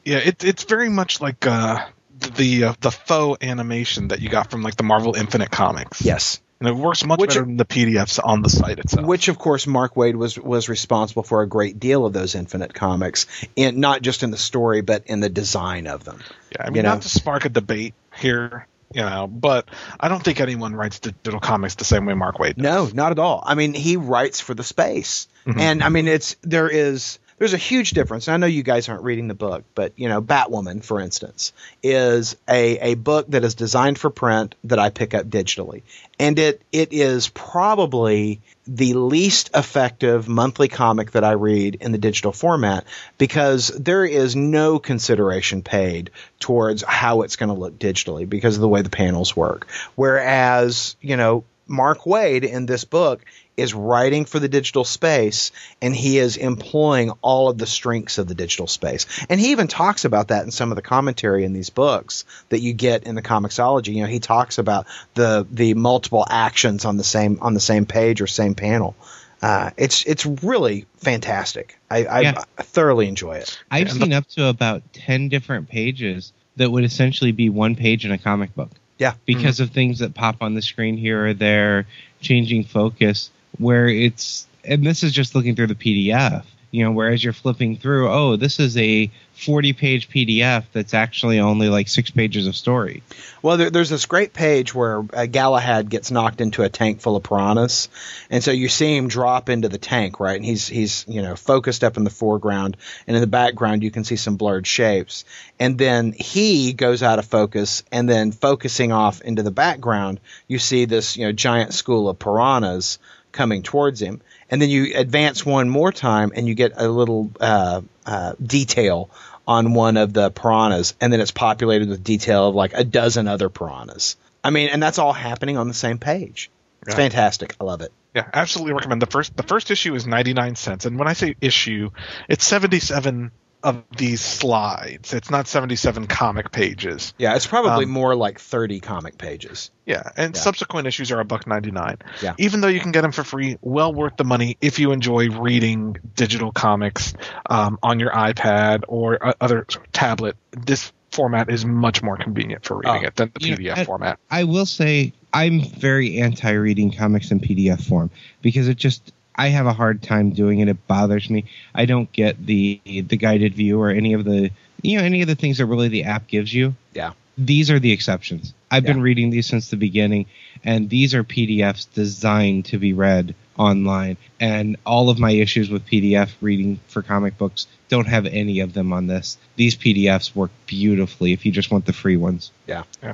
Yeah, it, it's very much like uh, the uh, the faux animation that you got from like the Marvel Infinite comics. yes and it works much Which- better than the PDFs on the site itself. which of course mark waid was was responsible for a great deal of those infinite comics in not just in the story but in the design of them yeah, I mean, you know. not to spark a debate here, you know, but I don't think anyone writes digital comics the same way Mark Waid. Does. No, not at all. I mean, he writes for the space, Mhm. and I mean, it's there is there's a huge difference. And I know you guys aren't reading the book, but you know, Batwoman, for instance, is a a book that is designed for print that I pick up digitally, and it it is probably the least effective monthly comic that I read in the digital format because there is no consideration paid towards how it's going to look digitally because of the way the panels work. Whereas, you know, Mark Waid in this book is writing for the digital space and he is employing all of the strengths of the digital space. And he even talks about that in some of the commentary in these books that you get in the Comixology. You know, he talks about the the multiple actions on the same on the same page or same panel. Uh, it's it's really fantastic. I, I, Yeah. I thoroughly enjoy it. I've and seen up to about 10 different pages that would essentially be one page in a comic book Yeah, because of things that pop on the screen here or there, changing focus, where it's, and this is just looking through the PDF, you know, whereas you're flipping through, oh, this is a 40 page PDF that's actually only like six pages of story. Well, there, there's this great page where uh, Galahad gets knocked into a tank full of piranhas, and so you see him drop into the tank, right? And he's he's you know focused up in the foreground, and in the background you can see some blurred shapes, and then he goes out of focus, and then focusing off into the background, you see this you know giant school of piranhas coming towards him, and then you advance one more time, and you get a little uh, uh, detail on one of the piranhas, and then it's populated with detail of like a dozen other piranhas. I mean, and that's all happening on the same page. It's Yeah. fantastic. I love it. Yeah, absolutely recommend the first. The first issue is ninety nine cents, and when I say issue, it's seventy seven of these slides. It's not seventy seven comic pages. Yeah, it's probably Um, more like 30 comic pages. Yeah, and Yeah. subsequent issues are a buck ninety nine. Yeah. Even though you can get them for free, well worth the money if you enjoy reading digital comics um, on your iPad or uh, other tablet. This format is much more convenient for reading Oh, it than the you know, PDF I- format. I will say I'm very anti reading comics in PDF form because it just I have a hard time doing it. It bothers me. I don't get the the guided view or any of the you know any of the things that really the app gives you. Yeah. These are the exceptions. I've been reading these since the beginning, and these are PDFs designed to be read online. And all of my issues with PDF reading for comic books don't have any of them on this. These PDFs work beautifully if you just want the free ones. Yeah. yeah.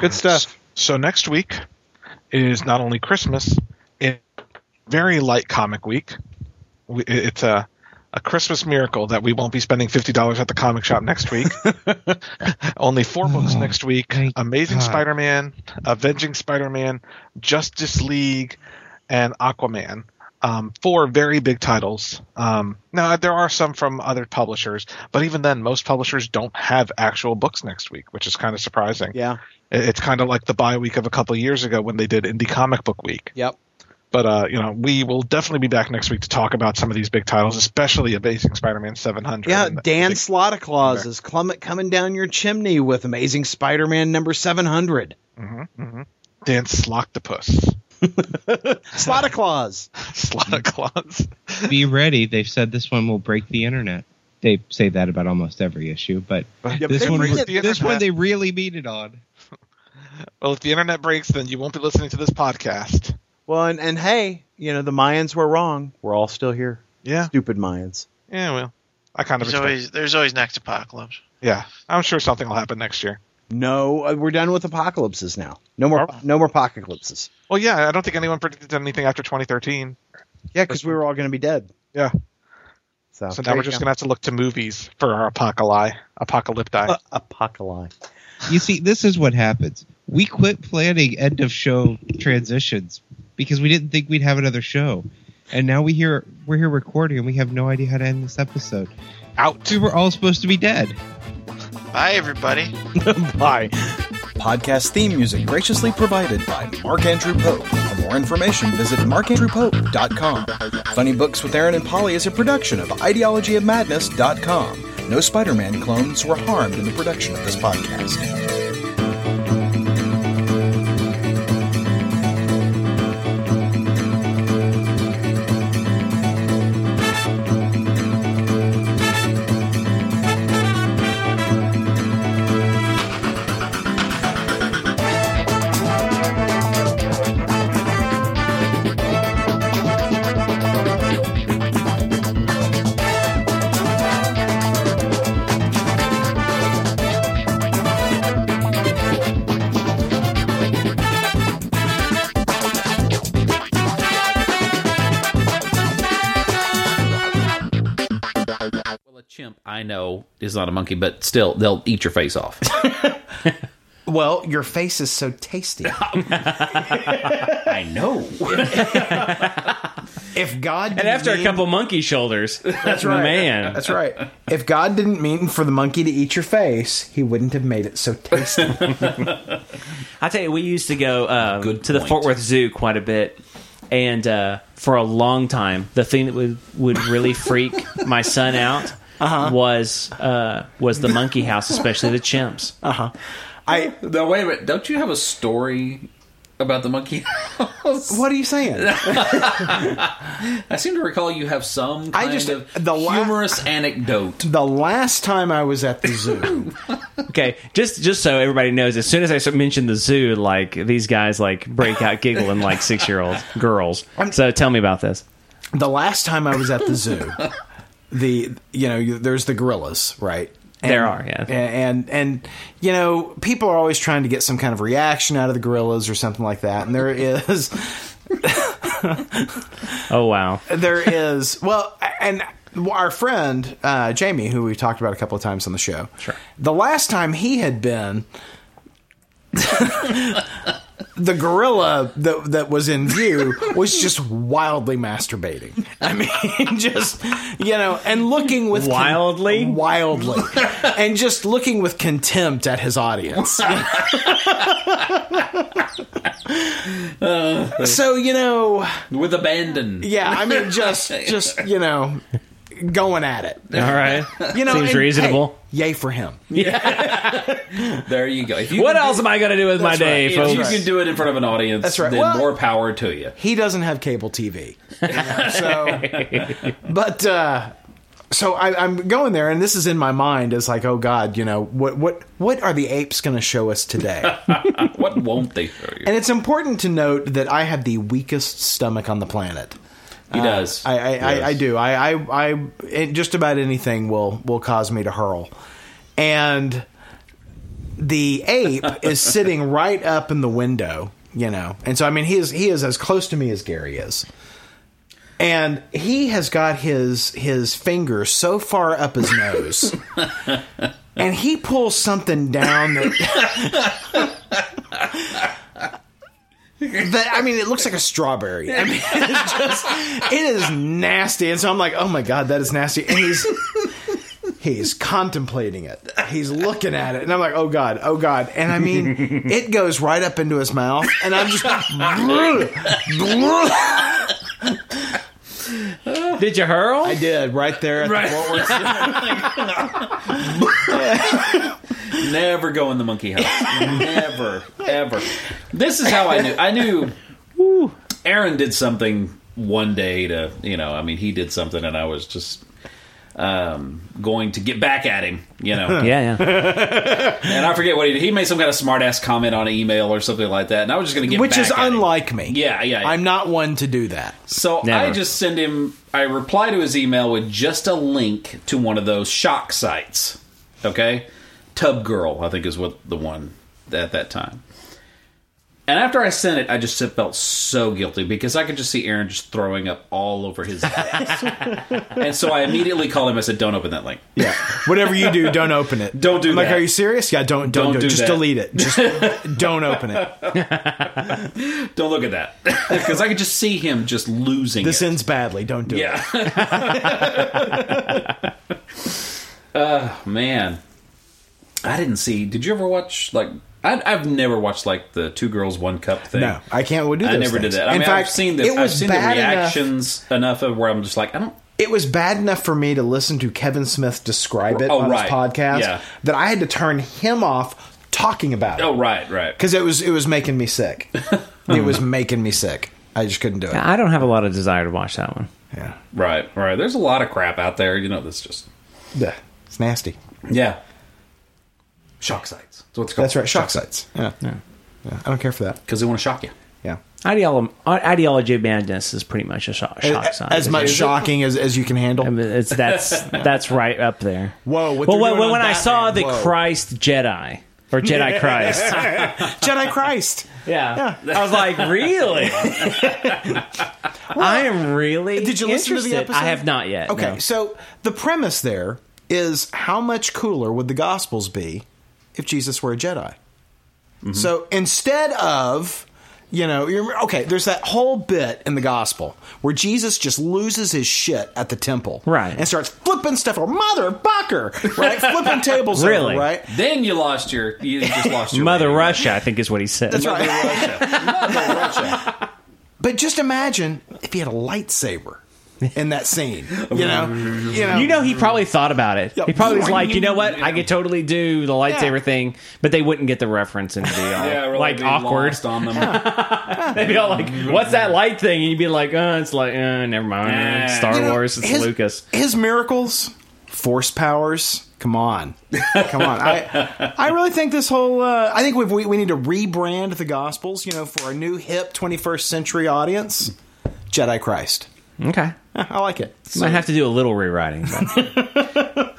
Good stuff. So next week is not only Christmas, it's very light comic week. It's a a Christmas miracle that we won't be spending fifty dollars at the comic shop next week. only four books Oh, next week: Amazing God. Spider-Man, Avenging Spider-Man, Justice League, and Aquaman. Um, four very big titles. Um, now there are some from other publishers, but even then, most publishers don't have actual books next week, which is kind of surprising. Yeah. It's kind of like the bye week of a couple of years ago when they did Indie Comic Book Week. Yep. But uh, you know, we will definitely be back next week to talk about some of these big titles, especially Amazing Spider-Man 700. Yeah, And Dan I think- Slaughterclaws is clum- coming down your chimney with Amazing Spider-Man number 700. Mhm, mhm. Dan Sloctopus. Slaughterclaws. Slaughterclaws. Be ready. They've said this one will break the internet. They say that about almost every issue, but Yeah, this one, mean this it- one they really mean it on. Well, if the internet breaks, then you won't be listening to this podcast. Well, and, and hey, you know, the Mayans were wrong. We're all still here. Yeah, Stupid Mayans. yeah. Well, I kind of There's always there's always next apocalypse. Yeah, I'm sure something will happen next year. No, uh, we're done with apocalypses now. No more, no more apocalypses. Well, yeah, I don't think anyone predicted anything after 2013. Yeah, because we were all going to be dead. Yeah. So, So now we're just gonna have to look to movies for our apocalypse. Apocalypti. Uh, apocalypse. You see, this is what happens. We quit planning end of show transitions because we didn't think we'd have another show, and now we hear we're here recording and we have no idea how to end this episode. Out. We were all supposed to be dead. Bye, everybody. Bye. Podcast theme music graciously provided by Mark Andrew Pope. For more information, visit markandrewpope.com. Funny Books with Aaron and Polly is a production of ideologyofmadness.com. No Spider Man clones were harmed in the production of this podcast. Is not a monkey, but still, they'll eat your face off. Well, your face is so tasty. I know. If God And didn't after a couple monkey shoulders, That's right. man. That's right. If God didn't mean for the monkey to eat your face, he wouldn't have made it so tasty. I tell you, we used to go um, Good to the. Fort Worth Zoo quite a bit, and uh, for a long time, the thing that would would really freak my son out was uh, was the monkey house, especially the chimps. Uh huh. I. no, wait a minute. Don't you have a story about the monkey house? What are you saying? I seem to recall you have some I kind just- of the la- humorous anecdote. The last time I was at the zoo, Okay, just just so everybody knows, as soon as I mention the zoo, like these guys like break out giggling like six year old girls. So tell me about this. the last time I was at the zoo, the you know there's the gorillas, right? And, There are, yeah. and, and and you know people are always trying to get some kind of reaction out of the gorillas or something like that, and there is Oh wow, there is well and our friend uh, jamie who we've talked about a couple of times on the show Sure. the last time he had been the gorilla that, that was in view was just wildly masturbating i mean just you know and looking with con- Wildly? wildly and just looking with contempt at his audience so you know With abandon. yeah, I mean, just just you know, going at it. all right, You know, seems and, reasonable. hey, yay for him. Yeah. There you go. You what else do- am I gonna do with my day, right. If folks? you can do it in front of an audience, That's right. then Well- more power to you. He doesn't have cable TV, you know, so. But uh, so I, I'm going there, and this is in my mind as like, oh God, you know what what what are the apes going to show us today? What won't they show you? and it's important to note that I have the weakest stomach on the planet. He uh, does. I I, Yes. I, I do. I, I, I just about anything will will cause me to hurl, and the ape is sitting right up in the window, you know, and so I mean he is he is as close to me as Gary is, and he has got his his finger so far up his nose, and he pulls something down that. That I mean, it looks like a strawberry. I mean, it's just it is nasty, and so I'm like, oh my god, that is nasty. And he's he's contemplating it. He's looking at it, and I'm like, oh god, oh god. And I mean, it goes right up into his mouth, and I'm just. Did you hurl? I did right there at the Fort Worth. Never go in the monkey house. Never, ever. This is how I knew. I knew. Aaron did something one day to, you know, I mean, he did something, and I was just um, going to get back at him, you know. yeah, yeah. And I forget what he did. He made some kind of smart ass comment on an email or something like that, and I was just going to get Which back is at him. unlike me. Yeah, yeah, yeah. I'm not one to do that. So Never. I just send him. I reply to his email with just a link to one of those shock sites. Okay, Tub Girl, I think is what the one at that time. And after I sent it, I just felt so guilty because I could just see Aaron just throwing up all over his desk. and so I immediately called him. I said, "Don't open that link. Yeah. Whatever you do, don't open it. Don't do I'm like, are you serious? Yeah, don't don't, Don't do, it. do Just that. delete it. Just don't open it. Don't look at that." Because I could just see him just losing This it. ends badly. Don't do it. Yeah. uh, man, I didn't see. Did you ever watch like? I, I've never watched like the two girls one cup thing. No, I can't do those I never things. did that. I In mean, fact, I've seen the it I've seen the bad enough- reactions enough. of where I'm just like, I don't. It was bad enough for me to listen to Kevin Smith describe it Oh, on right. his podcast Yeah. that I had to turn him off talking about it Oh, right, right. because it was it was making me sick. it was making me sick. I just couldn't do it. I don't have a lot of desire to watch that one. Yeah, Right, right. There's a lot of crap out there. You know, that's just Blech. it's nasty. yeah. Shock sites. That's what it's called. That's right. Shock sites. Yeah. yeah, I don't care for that. Because they want to shock you. Yeah, Ideolo- ideology of madness is pretty much a shock, shock as, sign. as much shocking as, as you can handle. I mean, it's that's that's right up there. Whoa! Well, when, when, when I saw the whoa. Christ Jedi or Jedi Christ, Jedi Christ. yeah, I was like, really? I am really. Did you listen to the episode? I have not yet. Okay, no. so the premise there is how much cooler would the Gospels be if Jesus were a Jedi? Mm-hmm. So instead of, you know, you're, okay, there's that whole bit in the Gospel where Jesus just loses his shit at the temple, Right. and starts flipping stuff over, mother bucker, right, flipping tables, over, Really? right? Then you lost your. You just lost your Mother rating. Russia, I think is what he said. That's right. Mother Russia. But just imagine if he had a lightsaber in that scene, you know, you know, You know, he probably thought about it. Yeah. He probably was like, you know what? I could totally do the lightsaber Yeah. thing, but they wouldn't get the reference and be all Yeah, really like be awkward. lost on them. They'd be all like, "What's that light thing?" And you'd be like, "Uh, it's like, uh, never mind. Nah. Star You know, Wars. It's his- Lucas." His miracles, force powers. Come on, come on. I I really think this whole. Uh, I think we've, we we need to rebrand the Gospels. You know, for a new hip 21st century audience. Jedi Christ. Okay, I like it. might have to do a little rewriting. But